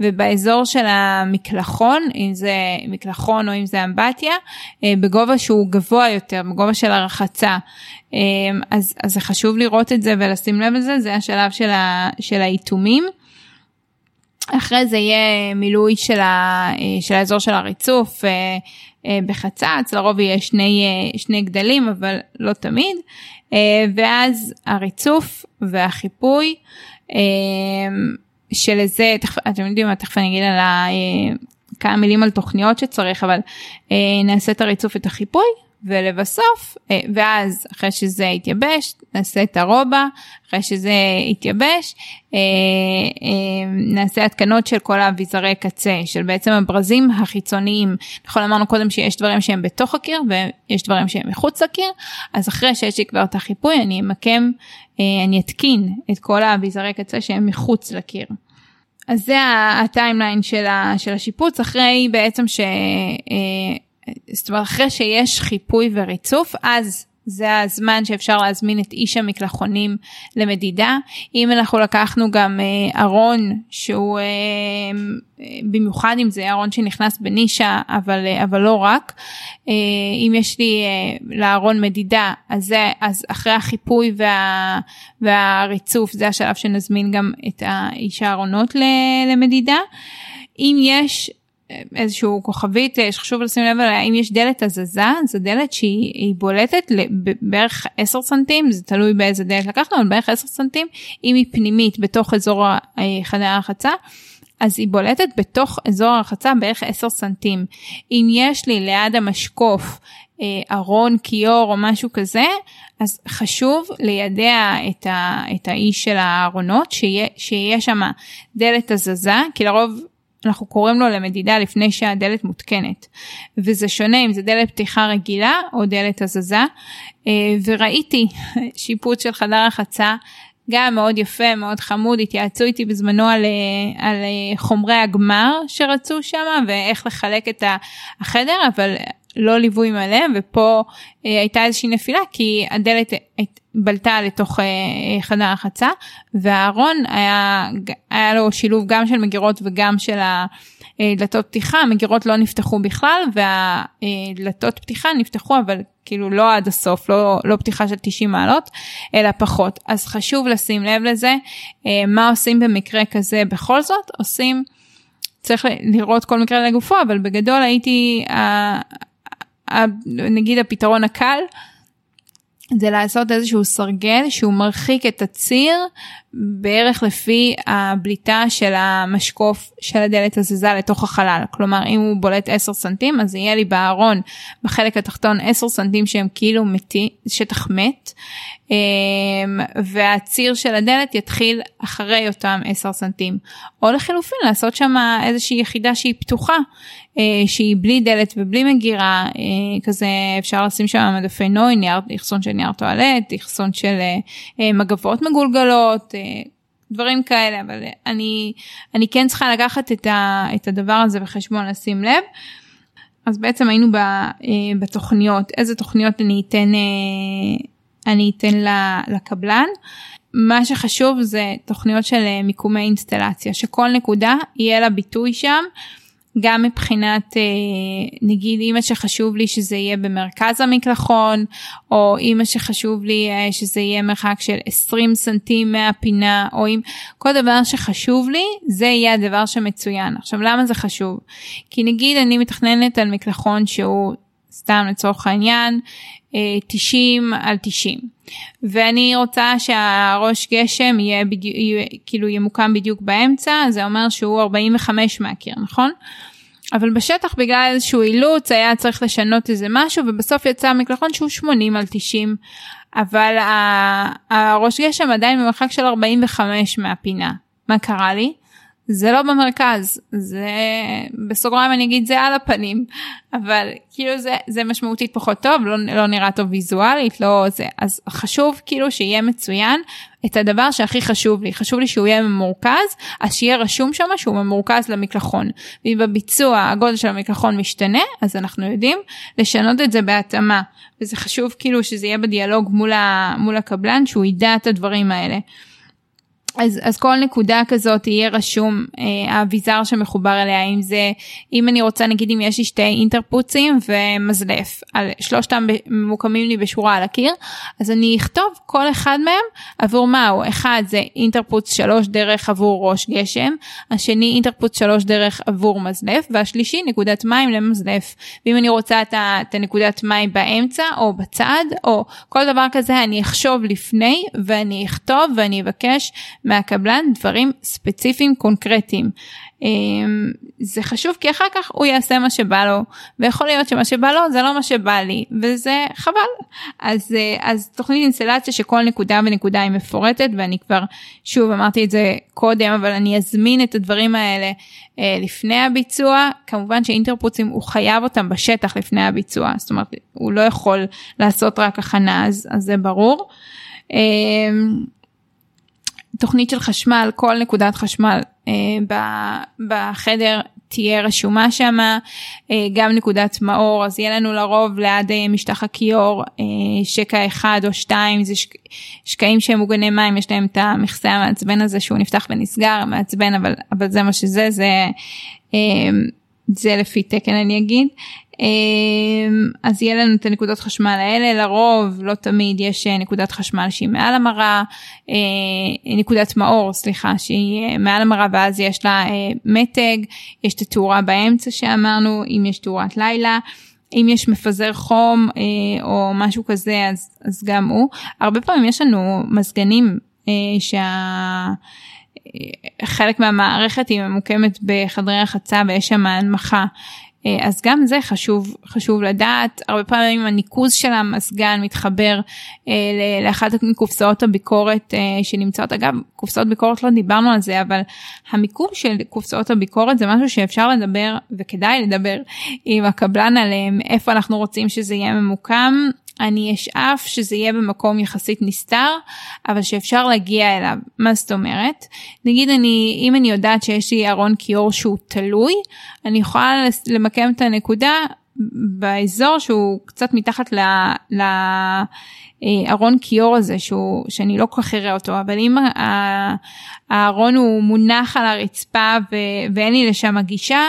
ובאזור של המקלחון, אם זה מקלחון או אם זה אמבטיה, בגובה שהוא גבוה יותר, בגובה של הרחצה. אז, אז זה חשוב לראות את זה ולשים לב לזה, זה השלב של, ה, של האיתומים. אחרי זה יהיה מילוי של, ה, של האזור של הריצוף אה, אה, בחצץ, לרוב יהיה שני, אה, שני גדלים אבל לא תמיד, ואז הריצוף והחיפוי שלזה, תכף, אתם יודעים מה, תכף אני אגיד על ה, כמה מילים על תוכניות שצריך, אבל נעשה את הריצוף ואת החיפוי ולבסוף, אה, ואז אחרי שזה יתייבש, נעשה את הרובה, אחרי שזה יתייבש, אה, אה, נעשה התקנות של כל האביזרי קצה, של בעצם הברזים החיצוניים. נכון אמרנו קודם שיש דברים שהם בתוך הקיר ויש דברים שהם מחוץ לקיר, אז אחרי שיש לי כבר את החיפוי אני אמקם, אני אתקין את כל האביזרי קצה שהם מחוץ לקיר. אז זה הטיימליין של, השיפוץ אחרי בעצם ש... זאת אומרת אחרי שיש חיפוי וריצוף אז זה הזמן שאפשר להזמין את איש המקלחונים למדידה. אם אנחנו לקחנו גם אה, ארון שהוא אה, במיוחד אם זה ארון שנכנס בנישה אבל, אה, אבל לא רק, אם יש לי לארון מדידה אז, זה, אז אחרי החיפוי וה, והריצוף זה השלב שנזמין גם את איש הארונות למדידה. אם יש איזשהו כוכבית אה, שחשוב לשים לב עליה אם יש דלת הזזה זו דלת שהיא בולטת בערך 10 סנטים זה תלוי באיזה דלת לקחנו אבל בערך 10 סנטים אם היא פנימית בתוך אזור אה, חדר הרחצה אז היא בולטת בתוך אזור הרחצה בערך 10 סנטים. אם יש לי ליד המשקוף אה, ארון כיור או משהו כזה אז חשוב לידע את, ה, את האיש של הארונות שיהיה, שיהיה שם דלת הזזה כי לרוב אנחנו קוראים לו למדידה לפני שהדלת מותקנת. וזה שונה אם זה דלת פתיחה רגילה או דלת הזזה. אה, וראיתי שיפוט של חדר רחצה גם מאוד יפה, מאוד חמוד, התייעצו איתי בזמנו על, אה, על אה, חומרי הגמר שרצו שם ואיך לחלק את החדר, אבל לא ליווי מלא ופה אה, הייתה איזושהי נפילה כי הדלת בלטה לתוך אה, חדר החצה והארון היה, היה לו שילוב גם של מגירות וגם של הדלתות פתיחה, המגירות לא נפתחו בכלל והדלתות פתיחה נפתחו אבל כאילו לא עד הסוף, לא, לא פתיחה של 90 מעלות, אלא פחות. אז חשוב לשים לב לזה, אה, מה עושים במקרה כזה בכל זאת, עושים, צריך לראות כל מקרה לגופו, אבל בגדול הייתי, נגיד הפתרון הקל זה לעשות איזשהו סרגל שהוא מרחיק את הציר בערך לפי הבליטה של המשקוף של הדלת הזזה לתוך החלל. כלומר אם הוא בולט 10 סנטים אז יהיה לי בארון בחלק התחתון 10 סנטים שהם כאילו מתי, שטח מת אמ, והציר של הדלת יתחיל אחרי אותם 10 סנטים. או לחילופין לעשות שם איזושהי יחידה שהיא פתוחה, אה, שהיא בלי דלת ובלי מגירה, אה, כזה אפשר לשים שם מדפי נוי, אחסון של נייר טואלט, אחסון של אה, מגבות מגולגלות. דברים כאלה אבל אני אני כן צריכה לקחת את, ה, את הדבר הזה בחשבון לשים לב. אז בעצם היינו בתוכניות איזה תוכניות אני אתן אני אתן לקבלן. מה שחשוב זה תוכניות של אה, מיקומי אינסטלציה, שכל נקודה יהיה לה ביטוי שם. גם מבחינת אה, נגיד אימא שחשוב לי שזה יהיה במרכז המקלחון או אימא שחשוב לי אה, שזה יהיה מרחק של 20 סנטים מהפינה או אם כל דבר שחשוב לי זה יהיה הדבר שמצוין. עכשיו למה זה חשוב? כי נגיד אני מתכננת על מקלחון שהוא סתם לצורך העניין 90 אה, על 90 ואני רוצה שהראש גשם יהיה בדיוק כאילו ימוקם בדיוק באמצע זה אומר שהוא 45 מהקיר נכון? אבל בשטח בגלל איזשהו אילוץ היה צריך לשנות איזה משהו ובסוף יצא מקלחון שהוא 80 על 90 אבל הראש גשם עדיין במרחק של 45 מהפינה מה קרה לי? זה לא במרכז, זה בסוגריים אני אגיד זה על הפנים, אבל כאילו זה, זה משמעותית פחות טוב, לא, לא נראה טוב ויזואלית, לא זה, אז חשוב כאילו שיהיה מצוין את הדבר שהכי חשוב לי, חשוב לי שהוא יהיה ממורכז, אז שיהיה רשום שם שהוא ממורכז למקלחון. ואם בביצוע הגודל של המקלחון משתנה, אז אנחנו יודעים לשנות את זה בהתאמה. וזה חשוב כאילו שזה יהיה בדיאלוג מול, ה, מול הקבלן, שהוא ידע את הדברים האלה. אז, אז כל נקודה כזאת יהיה רשום אה, האביזר שמחובר אליה אם זה אם אני רוצה נגיד אם יש לי שתי אינטרפוצים ומזלף על שלושתם ממוקמים לי בשורה על הקיר אז אני אכתוב כל אחד מהם עבור מה הוא אחד זה אינטרפוץ שלוש דרך עבור ראש גשם השני אינטרפוץ שלוש דרך עבור מזלף והשלישי נקודת מים למזלף. ואם אני רוצה את, את הנקודת מים באמצע או בצד או כל דבר כזה אני אחשוב לפני ואני אכתוב ואני אבקש מהקבלן דברים ספציפיים קונקרטיים. אמ, זה חשוב כי אחר כך הוא יעשה מה שבא לו ויכול להיות שמה שבא לו זה לא מה שבא לי וזה חבל אז אה, אז תוכנית אינסטלציה שכל נקודה ונקודה היא מפורטת ואני כבר שוב אמרתי את זה קודם אבל אני אזמין את הדברים האלה אה, לפני הביצוע כמובן שאינטרפוצים הוא חייב אותם בשטח לפני הביצוע זאת אומרת הוא לא יכול לעשות רק הכנה אז, אז זה ברור. תוכנית של חשמל, כל נקודת חשמל אה, בחדר תהיה רשומה שם, אה, גם נקודת מאור, אז יהיה לנו לרוב ליד אה, משטח הכיור אה, שקע אחד או שתיים, זה שק, שקעים שהם מוגני מים, יש להם את המכסה המעצבן הזה שהוא נפתח ונסגר, מעצבן, אבל, אבל זה מה שזה, זה, אה, זה לפי תקן אני אגיד. אמ, אז יהיה לנו את הנקודות חשמל האלה, לרוב, לא תמיד, יש אה, נקודת חשמל שהיא מעל המרה, אה, נקודת מאור, סליחה, שהיא אה, מעל המרה ואז יש לה מתג, יש את התאורה באמצע שאמרנו, אם יש תאורת לילה. אם יש מפזר חום או משהו כזה אז, אז גם הוא. הרבה פעמים יש לנו מזגנים אה, שהחלק מהמערכת היא ממוקמת בחדרי רחצה ויש שם הנמכה אז גם זה חשוב חשוב לדעת. הרבה פעמים הניקוז של המזגן מתחבר אה, לאחת מקופסאות הביקורת אה, שנמצאות. אגב קופסאות ביקורת לא דיברנו על זה אבל המיקום של קופסאות הביקורת זה משהו שאפשר לדבר וכדאי לדבר עם הקבלן עליהם איפה אנחנו רוצים שזה יהיה ממוקם אני אשאף שזה יהיה במקום יחסית נסתר, אבל שאפשר להגיע אליו. מה זאת אומרת? נגיד אני, אם אני יודעת שיש לי ארון כיור שהוא תלוי, אני יכולה למקם את הנקודה באזור שהוא קצת מתחת ל... ל ארון כיור הזה שהוא שאני לא כל כך אראה אותו אבל אם הארון הוא מונח על הרצפה ו, ואין לי לשם גישה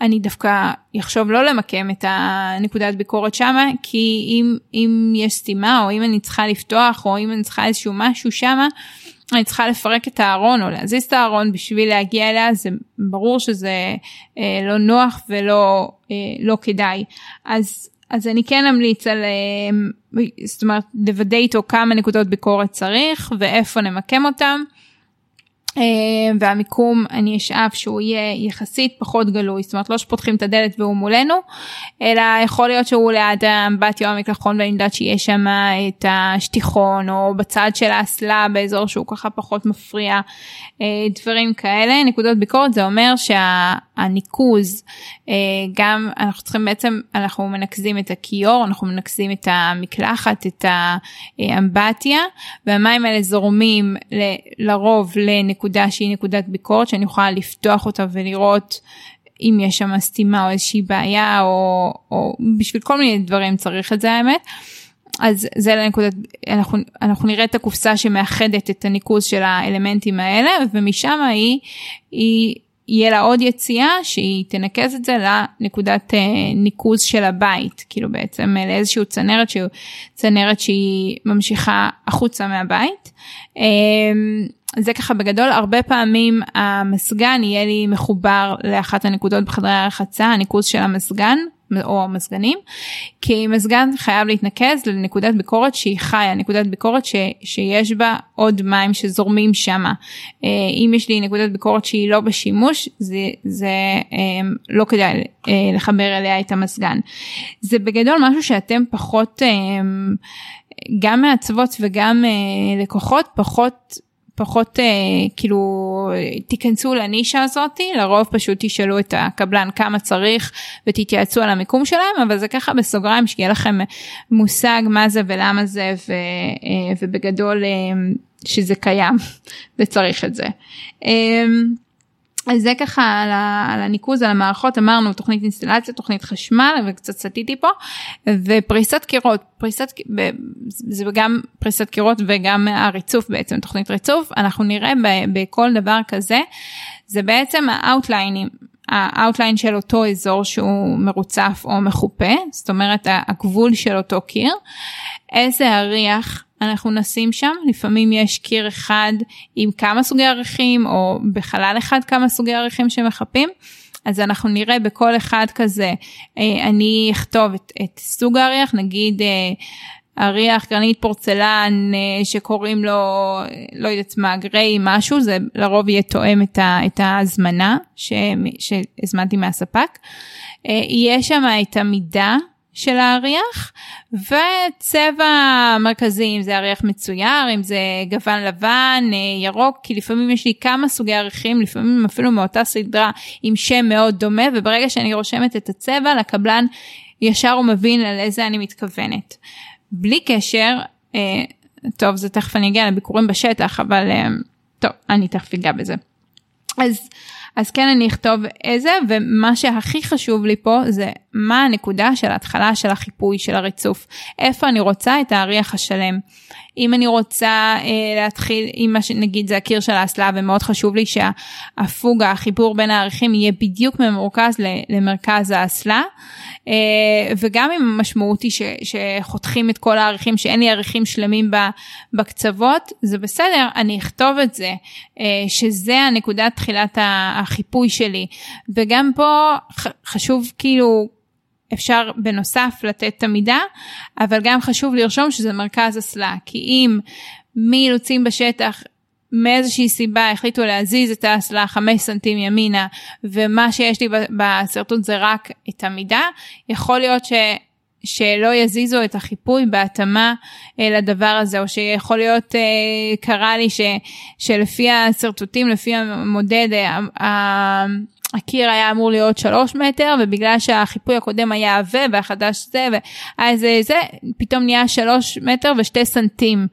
אני דווקא אחשוב לא למקם את הנקודת ביקורת שמה, כי אם, אם יש סתימה או אם אני צריכה לפתוח או אם אני צריכה איזשהו משהו שמה, אני צריכה לפרק את הארון או להזיז את הארון בשביל להגיע אליה, זה ברור שזה אה, לא נוח ולא אה, לא כדאי. אז, אז אני כן אמליץ על, אה, זאת אומרת, לוודא איתו כמה נקודות ביקורת צריך ואיפה נמקם אותם. אה, והמיקום אני אשאף שהוא יהיה יחסית פחות גלוי זאת אומרת לא שפותחים את הדלת והוא מולנו אלא יכול להיות שהוא ליד אמבטיה או המקלחון ואני יודעת שיש שם את השטיחון או בצד של האסלה באזור שהוא ככה פחות מפריע אה, דברים כאלה נקודות ביקורת זה אומר שהניקוז אה, גם אנחנו צריכים בעצם אנחנו מנקזים את הכיור אנחנו מנקזים את המקלחת את האמבטיה והמים האלה זורמים לרוב לנקודות. נקודה שהיא נקודת ביקורת שאני יכולה לפתוח אותה ולראות אם יש שם סתימה או איזושהי בעיה או, או בשביל כל מיני דברים צריך את זה האמת. אז זה לנקודת, אנחנו, אנחנו נראה את הקופסה שמאחדת את הניקוז של האלמנטים האלה ומשם היא, היא יהיה לה עוד יציאה שהיא תנקז את זה לנקודת אה, ניקוז של הבית, כאילו בעצם אה, לאיזשהו צנרת צנרת שהיא ממשיכה החוצה מהבית. זה ככה בגדול הרבה פעמים המסגן יהיה לי מחובר לאחת הנקודות בחדרי הרחצה הניקוז של המסגן או המזגנים כי מזגן חייב להתנקז לנקודת ביקורת שהיא חיה נקודת ביקורת ש, שיש בה עוד מים שזורמים שמה. אה, אם יש לי נקודת ביקורת שהיא לא בשימוש זה, זה אה, לא כדאי אה, לחבר אליה את המזגן זה בגדול משהו שאתם פחות גם מעצבות וגם לקוחות פחות פחות אה, כאילו תיכנסו לנישה הזאתי לרוב פשוט תשאלו את הקבלן כמה צריך ותתייעצו על המיקום שלהם אבל זה ככה בסוגריים שיהיה לכם מושג מה זה ולמה זה ו, אה, ובגדול אה, שזה קיים וצריך את זה. אה, אז זה ככה על, על הניקוז על המערכות אמרנו תוכנית אינסטלציה תוכנית חשמל וקצת סטיתי פה ופריסת קירות פריסת זה גם פריסת קירות וגם הריצוף בעצם תוכנית ריצוף אנחנו נראה בכל דבר כזה זה בעצם האאוטליינים ה outline של אותו אזור שהוא מרוצף או מחופה זאת אומרת הגבול של אותו קיר איזה אריח אנחנו נשים שם, לפעמים יש קיר אחד עם כמה סוגי אריחים או בחלל אחד כמה סוגי אריחים שמחפים. אז אנחנו נראה בכל אחד כזה, אה, אני אכתוב את, את סוג האריח, נגיד אה, אריח גרנית פורצלן אה, שקוראים לו, לא יודעת מה, גריי משהו, זה לרוב יהיה תואם את, ה, את ההזמנה שהזמנתי מהספק. יהיה שם את המידה של האריח וצבע מרכזי אם זה אריח מצויר אם זה גוון לבן אה, ירוק כי לפעמים יש לי כמה סוגי אריחים לפעמים אפילו מאותה סדרה עם שם מאוד דומה וברגע שאני רושמת את הצבע לקבלן ישר הוא מבין על איזה אני מתכוונת. בלי קשר אה, טוב זה תכף אני אגיע לביקורים בשטח אבל אה, טוב אני תכף אגע בזה. אז אז כן אני אכתוב איזה ומה שהכי חשוב לי פה זה מה הנקודה של ההתחלה של החיפוי של הריצוף איפה אני רוצה את האריח השלם. אם אני רוצה אה, להתחיל עם מה שנגיד זה הקיר של האסלה ומאוד חשוב לי שהפוגה החיבור בין הערכים יהיה בדיוק ממורכז למרכז האסלה אה, וגם אם המשמעות היא ש, שחותכים את כל הערכים שאין לי ערכים שלמים בקצוות זה בסדר אני אכתוב את זה אה, שזה הנקודת תחילת החיפוי שלי וגם פה חשוב כאילו אפשר בנוסף לתת את המידה, אבל גם חשוב לרשום שזה מרכז אסלה, כי אם מאילוצים בשטח מאיזושהי סיבה החליטו להזיז את האסלה 5 סנטים ימינה ומה שיש לי בשרטוט זה רק את המידה, יכול להיות ש... שלא יזיזו את החיפוי בהתאמה אה, לדבר הזה, או שיכול להיות, אה, קרה לי ש, שלפי השרטוטים, לפי המודד, אה, הקיר היה אמור להיות שלוש מטר ובגלל שהחיפוי הקודם היה עבה והחדש זה ואז זה, פתאום נהיה שלוש מטר ושתי סנטים.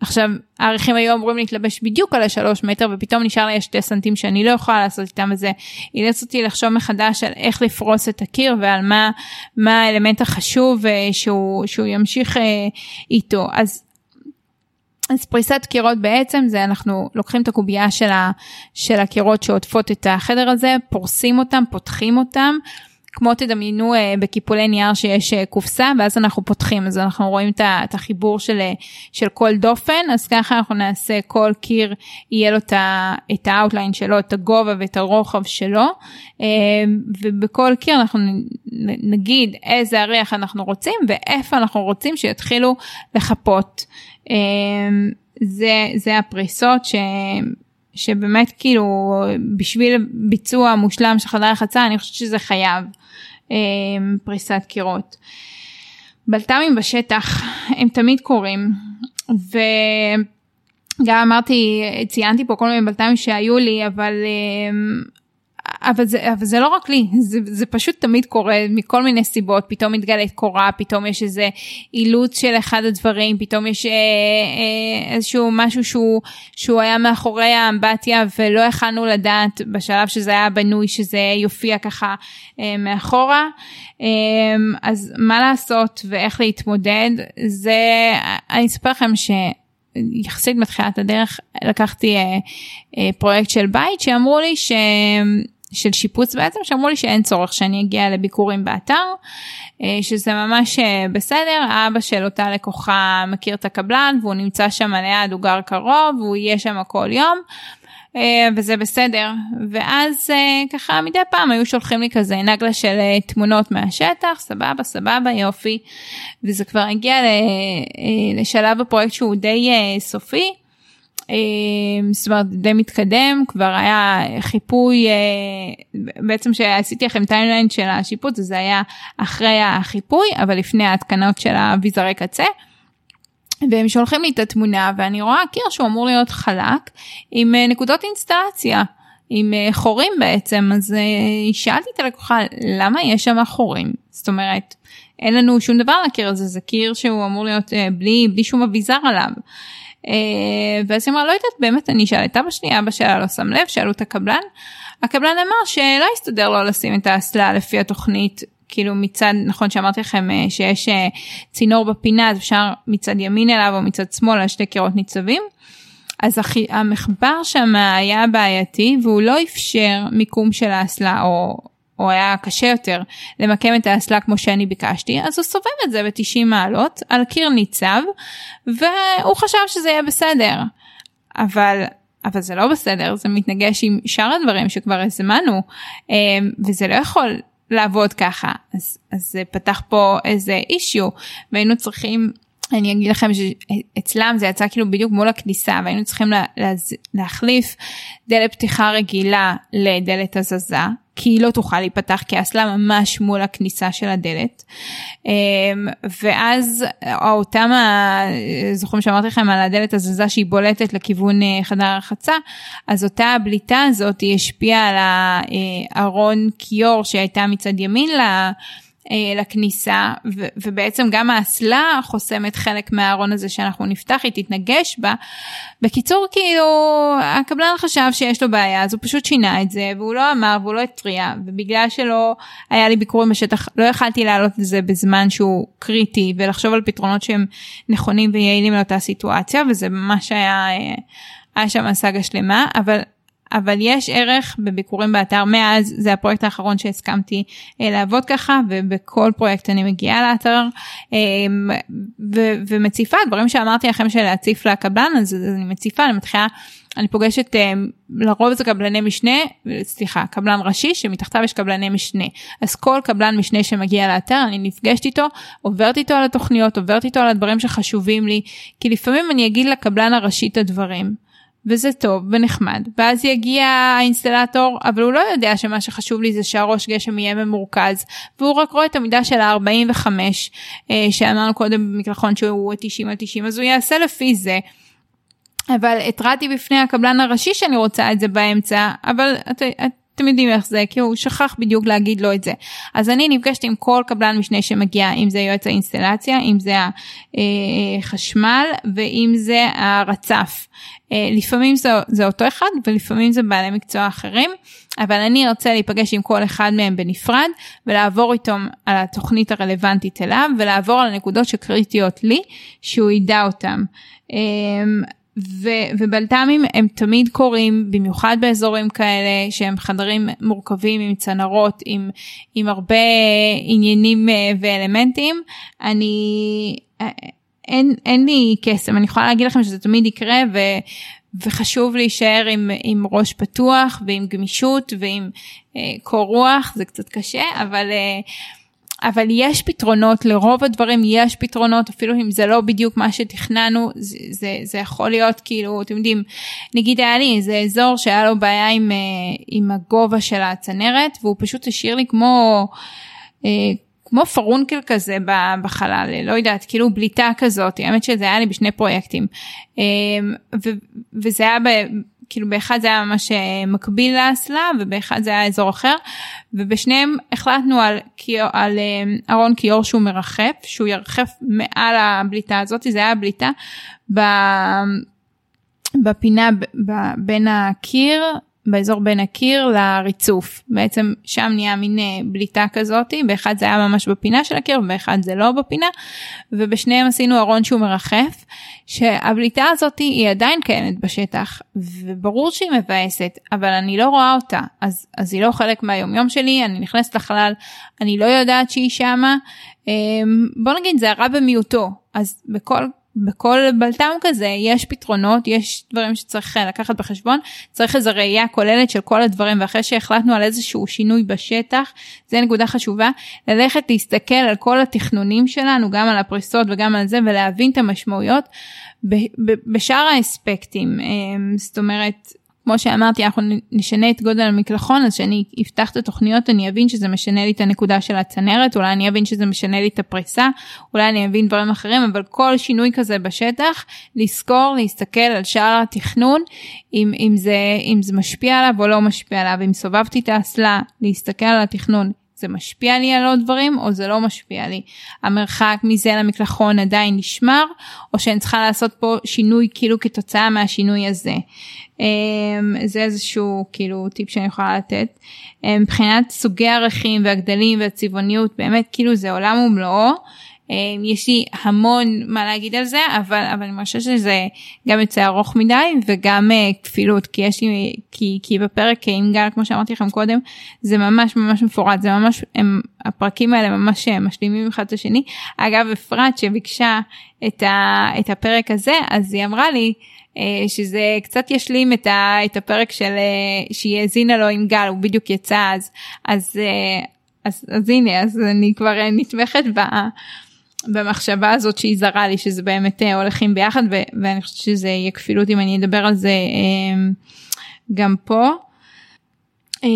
עכשיו הערכים היו אמורים להתלבש בדיוק על השלוש מטר ופתאום נשאר לי שתי סנטים שאני לא יכולה לעשות איתם וזה אילץ אותי לחשוב מחדש על איך לפרוס את הקיר ועל מה, מה האלמנט החשוב אה, שהוא, שהוא ימשיך אה, איתו. אז אז פריסת קירות בעצם זה אנחנו לוקחים את הקובייה של, ה, של הקירות שעוטפות את החדר הזה, פורסים אותם, פותחים אותם. כמו תדמיינו אה, בקיפולי נייר שיש אה, קופסה ואז אנחנו פותחים אז אנחנו רואים את החיבור של, אה, של כל דופן אז ככה אנחנו נעשה כל קיר יהיה לו את ה outline שלו את הגובה ואת הרוחב שלו ובכל קיר אנחנו נגיד איזה אריח אנחנו רוצים ואיפה אנחנו רוצים שיתחילו לחפות. אמ, זה, זה הפריסות ש... שבאמת כאילו בשביל ביצוע מושלם של חדר רחצה אני חושבת שזה חייב אמ, פריסת קירות. בלת"מים בשטח הם תמיד קורים וגם אמרתי ציינתי פה כל מיני בלת"מים שהיו לי אבל אמ, אבל זה, אבל זה לא רק לי, זה, זה פשוט תמיד קורה מכל מיני סיבות, פתאום מתגלית קורה, פתאום יש איזה אילוץ של אחד הדברים, פתאום יש אה, אה, איזשהו משהו שהוא, שהוא היה מאחורי האמבטיה ולא יכלנו לדעת בשלב שזה היה בנוי שזה יופיע ככה אה, מאחורה. אה, אז מה לעשות ואיך להתמודד, זה, אני אספר לכם ש... יחסית בתחילת הדרך לקחתי אה, אה, פרויקט של בית שאמרו לי ש... של שיפוץ בעצם שאמרו לי שאין צורך שאני אגיע לביקורים באתר אה, שזה ממש אה, בסדר. אבא של אותה לקוחה מכיר את הקבלן והוא נמצא שם ליד הוא גר קרוב והוא יהיה שם כל יום. אה, וזה בסדר. ואז ככה מדי פעם היו שולחים לי כזה נגלה של תמונות מהשטח סבבה סבבה יופי. וזה כבר הגיע לשלב הפרויקט שהוא די סופי זאת אומרת די מתקדם כבר היה חיפוי אה, בעצם שעשיתי לכם timeline של השיפוץ זה היה אחרי החיפוי אבל לפני ההתקנות של האביזרי קצה. והם שולחים לי את התמונה ואני רואה קיר שהוא אמור להיות חלק עם אה, נקודות אינסטלציה. עם אה, חורים בעצם אז שאלתי את הלקוחה למה יש שם חורים זאת אומרת אין לנו שום דבר על הקיר הזה זה קיר שהוא אמור להיות בלי בלי שום אביזר עליו. ואז היא אמרה לא יודעת באמת אני אשאל את אבא שלי אבא שלה לא שם לב שאלו את הקבלן. הקבלן אמר שלא הסתדר לו לשים את האסלה לפי התוכנית כאילו מצד נכון שאמרתי לכם אה, שיש אה, צינור בפינה אז אפשר מצד ימין אליו או מצד שמאל על שתי קירות ניצבים. אז המחבר שם היה בעייתי והוא לא אפשר מיקום של האסלה או, או היה קשה יותר למקם את האסלה כמו שאני ביקשתי אז הוא סובב את זה ב-90 מעלות על קיר ניצב והוא חשב שזה יהיה בסדר. אבל אבל זה לא בסדר זה מתנגש עם שאר הדברים שכבר הזמנו אה, וזה לא יכול לעבוד ככה אז אז זה פתח פה איזה אישיו והיינו צריכים אני אגיד לכם שאצלם זה יצא כאילו בדיוק מול הכניסה והיינו צריכים לה, לה, להחליף דלת פתיחה רגילה לדלת הזזה כי היא לא תוכל להיפתח כי האסלה ממש מול הכניסה של הדלת. אמ, ואז אותם זוכרים שאמרתי לכם על הדלת הזזה שהיא בולטת לכיוון אה, חדר הרחצה אז אותה הבליטה הזאת השפיעה על הארון כיור שהייתה מצד ימין לה. אה, לכניסה ו- ובעצם גם האסלה חוסמת חלק מהארון הזה שאנחנו נפתח היא תתנגש בה. בקיצור כאילו הקבלן חשב שיש לו בעיה אז הוא פשוט שינה את זה והוא לא אמר והוא לא התריע ובגלל שלא היה לי ביקורים בשטח לא יכלתי לעלות את זה בזמן שהוא קריטי ולחשוב על פתרונות שהם נכונים ויעילים לאותה סיטואציה וזה ממש היה אה, היה שם סאגה שלמה אבל אבל יש ערך בביקורים באתר. מאז זה הפרויקט האחרון שהסכמתי אה, לעבוד ככה ובכל פרויקט אני מגיעה לאתר. אה, ו- ומציפה דברים שאמרתי לכם שלהציף לקבלן אז אני מציפה אני מתחילה אני פוגשת אה, לרוב זה קבלני משנה סליחה קבלן ראשי שמתחתיו יש קבלני משנה. אז כל קבלן משנה שמגיע לאתר אני נפגשת איתו עוברת איתו על התוכניות עוברת איתו על הדברים שחשובים לי כי לפעמים אני אגיד לקבלן הראשי את הדברים. וזה טוב ונחמד. ואז יגיע האינסטלטור אבל הוא לא יודע שמה שחשוב לי זה שהראש גשם יהיה ממורכז והוא רק רואה את המידה של ה-45 אה, שאמרנו קודם במקלחון שהוא 90 על 90 אז הוא יעשה לפי זה. אבל התרעתי בפני הקבלן הראשי שאני רוצה את זה באמצע אבל את, את, אתם יודעים איך זה כי הוא שכח בדיוק להגיד לו את זה. אז אני נפגשת עם כל קבלן משנה שמגיע אם זה יועץ האינסטלציה אם זה החשמל אה, ואם זה הרצף. אה, לפעמים זה, זה אותו אחד ולפעמים זה בעלי מקצוע אחרים אבל אני ארצה להיפגש עם כל אחד מהם בנפרד ולעבור איתם על התוכנית הרלוונטית אליו ולעבור על הנקודות שקריטיות לי שהוא ידע אותם. אה, ו- ובלת"מים הם תמיד קורים במיוחד באזורים כאלה שהם חדרים מורכבים עם צנרות עם, עם הרבה עניינים אה, ואלמנטים אני אה, אין, אין לי קסם אני יכולה להגיד לכם שזה תמיד יקרה ו, וחשוב להישאר עם, עם ראש פתוח ועם גמישות ועם אה, קור רוח זה קצת קשה אבל אה, אבל יש פתרונות לרוב הדברים יש פתרונות אפילו אם זה לא בדיוק מה שתכננו זה, זה, זה יכול להיות כאילו אתם יודעים נגיד היה לי איזה אזור שהיה לו בעיה עם, אה, עם הגובה של הצנרת והוא פשוט השאיר לי כמו. אה, כמו פרונקל כזה בחלל, לא יודעת, כאילו בליטה כזאת, האמת שזה היה לי בשני פרויקטים. אה, וזה היה כאילו באחד זה היה ממש אה, מקביל לאסלה ובאחד זה היה אזור אחר ובשניהם החלטנו על, על אה, ארון כיור שהוא מרחף שהוא ירחף מעל הבליטה הזאת זה היה בליטה בפינה בין הקיר באזור בין הקיר לריצוף. בעצם שם נהיה מין אה, בליטה כזאתי באחד זה היה ממש בפינה של הקיר ובאחד זה לא בפינה ובשניהם עשינו ארון שהוא מרחף שהבליטה הזאת היא עדיין קיימת בשטח וברור שהיא מבאסת אבל אני לא רואה אותה. אז אז היא לא חלק מהיומיום שלי אני נכנסת לחלל אני לא יודעת שהיא שמה. אמ, בוא נגיד זה הרע במיעוטו. אז בכל בכל בלטם כזה יש פתרונות יש דברים שצריך לקחת בחשבון. צריך איזו ראייה כוללת של כל הדברים ואחרי שהחלטנו על איזשהו שינוי בשטח זה נקודה חשובה ללכת להסתכל על כל התכנונים שלנו גם על הפריסות וגם על זה ולהבין את המשמעויות. בשאר האספקטים אמ, זאת אומרת כמו שאמרתי אנחנו נשנה את גודל המקלחון אז שאני אפתח את התוכניות אני אבין שזה משנה לי את הנקודה של הצנרת אולי אני אבין שזה משנה לי את הפריסה אולי אני אבין דברים אחרים אבל כל שינוי כזה בשטח לזכור להסתכל על שאר התכנון אם, אם, זה, אם זה משפיע עליו או לא משפיע עליו אם סובבתי את האסלה להסתכל על התכנון זה משפיע לי על עוד דברים או זה לא משפיע לי. המרחק מזה למקלחון עדיין נשמר או שאני צריכה לעשות פה שינוי כאילו כתוצאה מהשינוי הזה. אמ, זה איזשהו כאילו טיפ שאני יכולה לתת. אמ, מבחינת סוגי ערכים והגדלים והצבעוניות באמת כאילו זה עולם ומלואו. אמ, יש לי המון מה להגיד על זה אבל אבל אני חושבת שזה גם יוצא ארוך מדי וגם uh, כפילות כי יש לי כי כי בפרק עם גל כמו שאמרתי לכם קודם זה ממש ממש מפורט זה ממש הם הפרקים האלה ממש אה, משלימים אחד את השני. אגב אפרת שביקשה את, ה, את הפרק הזה אז היא אמרה לי שזה קצת ישלים את, ה, את הפרק של שהיא האזינה לו עם גל הוא בדיוק יצא אז אז uh, אז, אז הנה אז אני כבר נתמכת ב... במחשבה הזאת שהיא זרה לי שזה באמת אה, הולכים ביחד ו- ואני חושבת שזה יהיה כפילות אם אני אדבר על זה אה, גם פה. אה,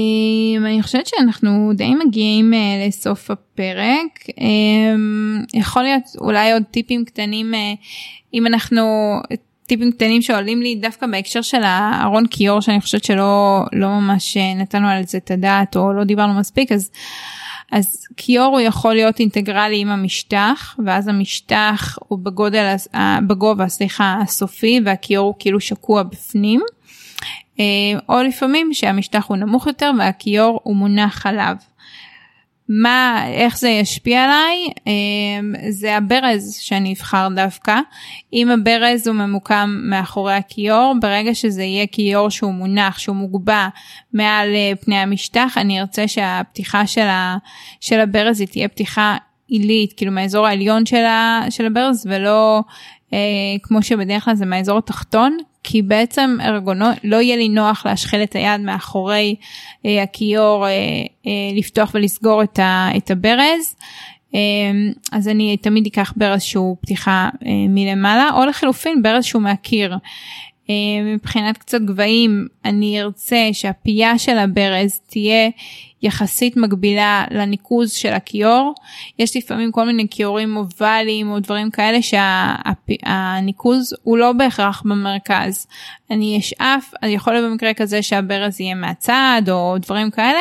אני חושבת שאנחנו די מגיעים לסוף הפרק יכול להיות אולי עוד טיפים קטנים אם אנחנו טיפים קטנים שעולים לי דווקא בהקשר של הארון כיור שאני חושבת שלא לא ממש נתנו על זה את הדעת או לא דיברנו מספיק אז. אז כיור הוא יכול להיות אינטגרלי עם המשטח ואז המשטח הוא בגודל בגובה סליחה הסופי והכיור הוא כאילו שקוע בפנים. אה, או לפעמים שהמשטח הוא נמוך יותר והכיור הוא מונח עליו. מה, איך זה ישפיע עליי? אמ, זה הברז שאני אבחר דווקא. אם הברז הוא ממוקם מאחורי הכיור, ברגע שזה יהיה כיור שהוא מונח, שהוא מוגבע מעל אה, פני המשטח, אני ארצה שהפתיחה של, ה, של הברז היא תהיה פתיחה עילית, כאילו מהאזור העליון של, ה, של הברז ולא אה, כמו שבדרך כלל זה מהאזור התחתון, כי בעצם ארגונו, לא יהיה לי נוח להשחיל את היד מאחורי אה, הכיור, אה, אה, לפתוח ולסגור את, ה, את הברז. אה, אז אני תמיד אקח ברז שהוא פתיחה אה, מלמעלה, או לחלופין ברז שהוא מהקיר. אה, מבחינת קצת גבהים, אני ארצה שהפייה של הברז תהיה יחסית מקבילה לניקוז של הכיור. יש לפעמים כל מיני כיורים אובליים או דברים כאלה שהניקוז שה, הוא לא בהכרח במרכז. אני אשאף, אני יכול להיות במקרה כזה שהברז יהיה מהצד או דברים כאלה,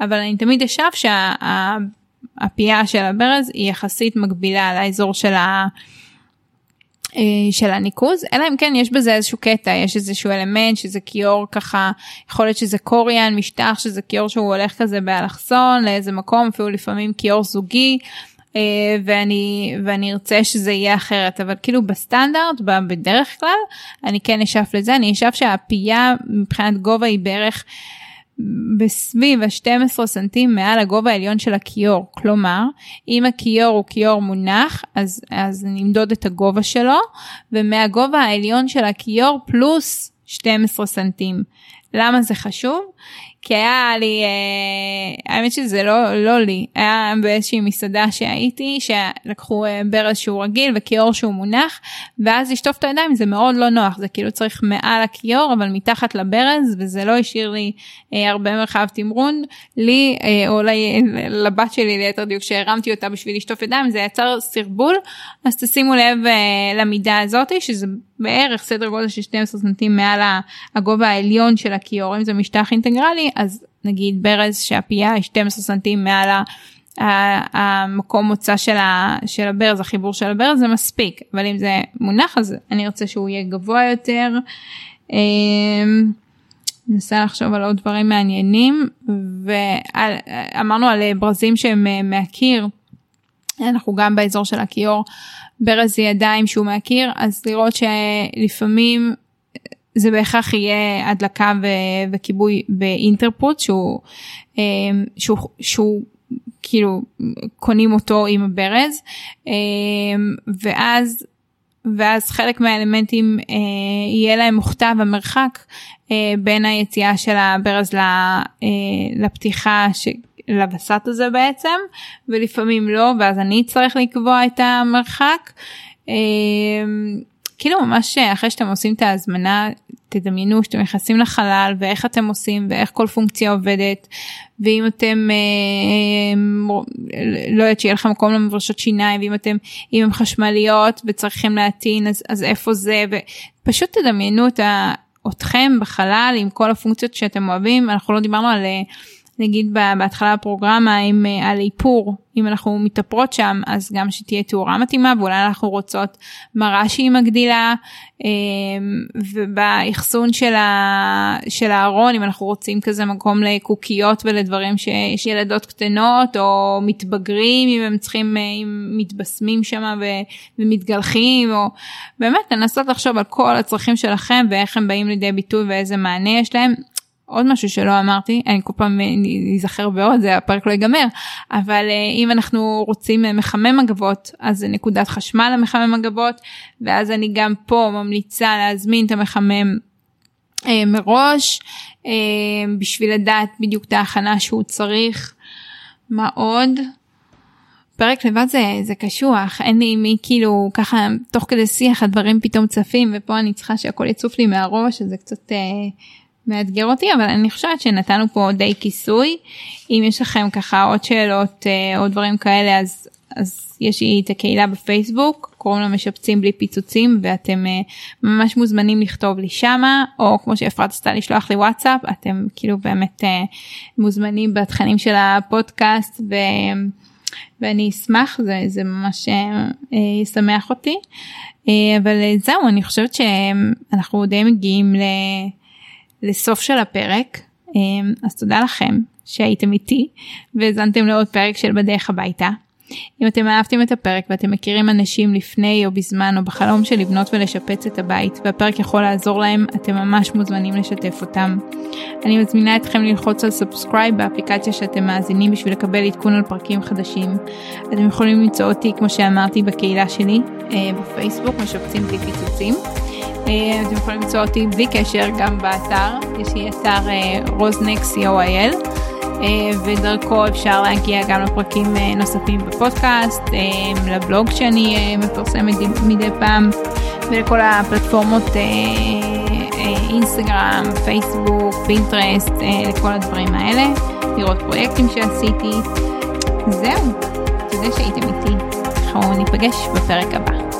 אבל אני תמיד אשאף שהפייה של הברז היא יחסית מקבילה לאזור של ה... אה, של הניקוז אלא אם כן יש בזה איזשהו קטע יש איזשהו אלמנט שזה כיור ככה יכול להיות שזה קוריאן משטח שזה כיור שהוא הולך כזה באלכסון לאיזה מקום אפילו לפעמים כיור זוגי אה, ואני ואני ארצה שזה יהיה אחרת אבל כאילו בסטנדרט בדרך כלל אני כן אשאף לזה אני אשאף שהפייה מבחינת גובה היא בערך. בסביב ה-12 סנטים מעל הגובה העליון של הכיור. כלומר, אם הכיור הוא כיור מונח, אז, אז נמדוד את הגובה שלו, ומהגובה העליון של הכיור פלוס 12 סנטים. למה זה חשוב? כי היה לי, אה, האמת שזה לא, לא לי, היה באיזושהי מסעדה שהייתי, שלקחו אה, ברז שהוא רגיל וכיור שהוא מונח, ואז לשטוף את הידיים זה מאוד לא נוח, זה כאילו צריך מעל הכיור אבל מתחת לברז, וזה לא השאיר לי אה, הרבה מרחב תמרון, לי או לבת שלי ליתר דיוק שהרמתי אותה בשביל לשטוף ידיים, זה יצר סרבול, אז תשימו לב למידה הזאת, שזה בערך סדר גודל של 12 סנטים מעל הגובה העליון של הכיור, אם זה משטח אינטגרלי, אז נגיד ברז שהפייה היא 12 סנטים מעל המקום מוצא של, ה, של הברז, החיבור של הברז זה מספיק, אבל אם זה מונח אז אני רוצה שהוא יהיה גבוה יותר. אמ, ננסה לחשוב על עוד דברים מעניינים ואמרנו על ברזים שהם אה, מהקיר. אנחנו גם באזור של הכיור ברז ידיים שהוא מהקיר אז לראות שלפעמים זה בהכרח יהיה הדלקה ו- וכיבוי באינטרפוט שהוא, אמ, שהוא, שהוא כאילו קונים אותו עם הברז אמ, ואז ואז חלק מהאלמנטים אה, יהיה להם מוכתב המרחק אה, בין היציאה של הברז אה, לפתיחה ש... לווסת הזה בעצם ולפעמים לא ואז אני אצטרך לקבוע את המרחק. אה, כאילו ממש אחרי שאתם עושים את ההזמנה תדמיינו שאתם נכנסים לחלל ואיך אתם עושים ואיך כל פונקציה עובדת ואם אתם אה, אה, לא יודעת שיהיה לכם מקום למברשות שיניים ואם אתם אם הם חשמליות וצריכים להטעין אז, אז איפה זה ופשוט תדמיינו את ה, אתכם בחלל עם כל הפונקציות שאתם אוהבים אנחנו לא דיברנו על. אה, נגיד בהתחלה הפרוגרמה עם אה, על איפור אם אנחנו מתאפרות שם אז גם שתהיה תאורה מתאימה ואולי אנחנו רוצות מראה שהיא מגדילה אמ, ובאחסון של, ה, של הארון אם אנחנו רוצים כזה מקום לקוקיות ולדברים שיש ילדות קטנות או מתבגרים אם הם צריכים אה, אם מתבשמים שם ומתגלחים או באמת לנסות לחשוב על כל הצרכים שלכם ואיך הם באים לידי ביטוי ואיזה מענה יש להם עוד משהו שלא אמרתי, אני כל פעם אזכר בעוד, זה הפרק לא ייגמר, אבל אה, אם אנחנו רוצים אה, מחמם מגבות, אז זה נקודת חשמל למחמם מגבות, ואז אני גם פה ממליצה להזמין את המחמם אה, מראש, אה, בשביל לדעת בדיוק את ההכנה שהוא צריך. מה עוד? פרק לבד זה, זה קשוח, אין לי מי כאילו ככה תוך כדי שיח הדברים פתאום צפים ופה אני צריכה שהכל יצוף לי מהראש אז זה קצת אה, מאתגר אותי אבל אני חושבת שנתנו פה די כיסוי. אם יש לכם ככה עוד שאלות אה, או דברים כאלה אז אז יש לי את הקהילה בפייסבוק קוראים לה משפצים בלי פיצוצים ואתם uh, ממש מוזמנים לכתוב לי שמה או כמו שאפרת עשתה לשלוח לי וואטסאפ. אתם כאילו באמת uh, מוזמנים בתכנים של הפודקאסט ו... ואני אשמח זה, זה ממש ישמח אותי. אבל זהו אני חושבת שאנחנו די מגיעים ל... לסוף של הפרק, אמ, אז תודה לכם שהייתם איתי והאזנתם לעוד פרק של בדרך הביתה. אם אתם אהבתם את הפרק ואתם מכירים אנשים לפני או בזמן או בחלום של לבנות ולשפץ את הבית והפרק יכול לעזור להם, אתם ממש מוזמנים לשתף אותם. אני מזמינה אתכם ללחוץ על subscribe באפליקציה שאתם מאזינים בשביל לקבל עדכון על פרקים חדשים. אתם יכולים למצוא אותי כמו שאמרתי בקהילה שלי אה, בפייסבוק משפצים בלי פיצוצים. אתם יכולים למצוא אותי בלי קשר גם באתר, יש לי אתר אה, רוזנק co.il אה, ודרכו אפשר להגיע גם לפרקים נוספים בפודקאסט, לבלוג שאני מפרסמת מדי פעם ולכל הפלטפורמות אינסטגרם, פייסבוק, פינטרסט, לכל הדברים האלה, לראות פרויקטים שעשיתי. זהו, תודה שהייתם איתי, אנחנו ניפגש בפרק הבא.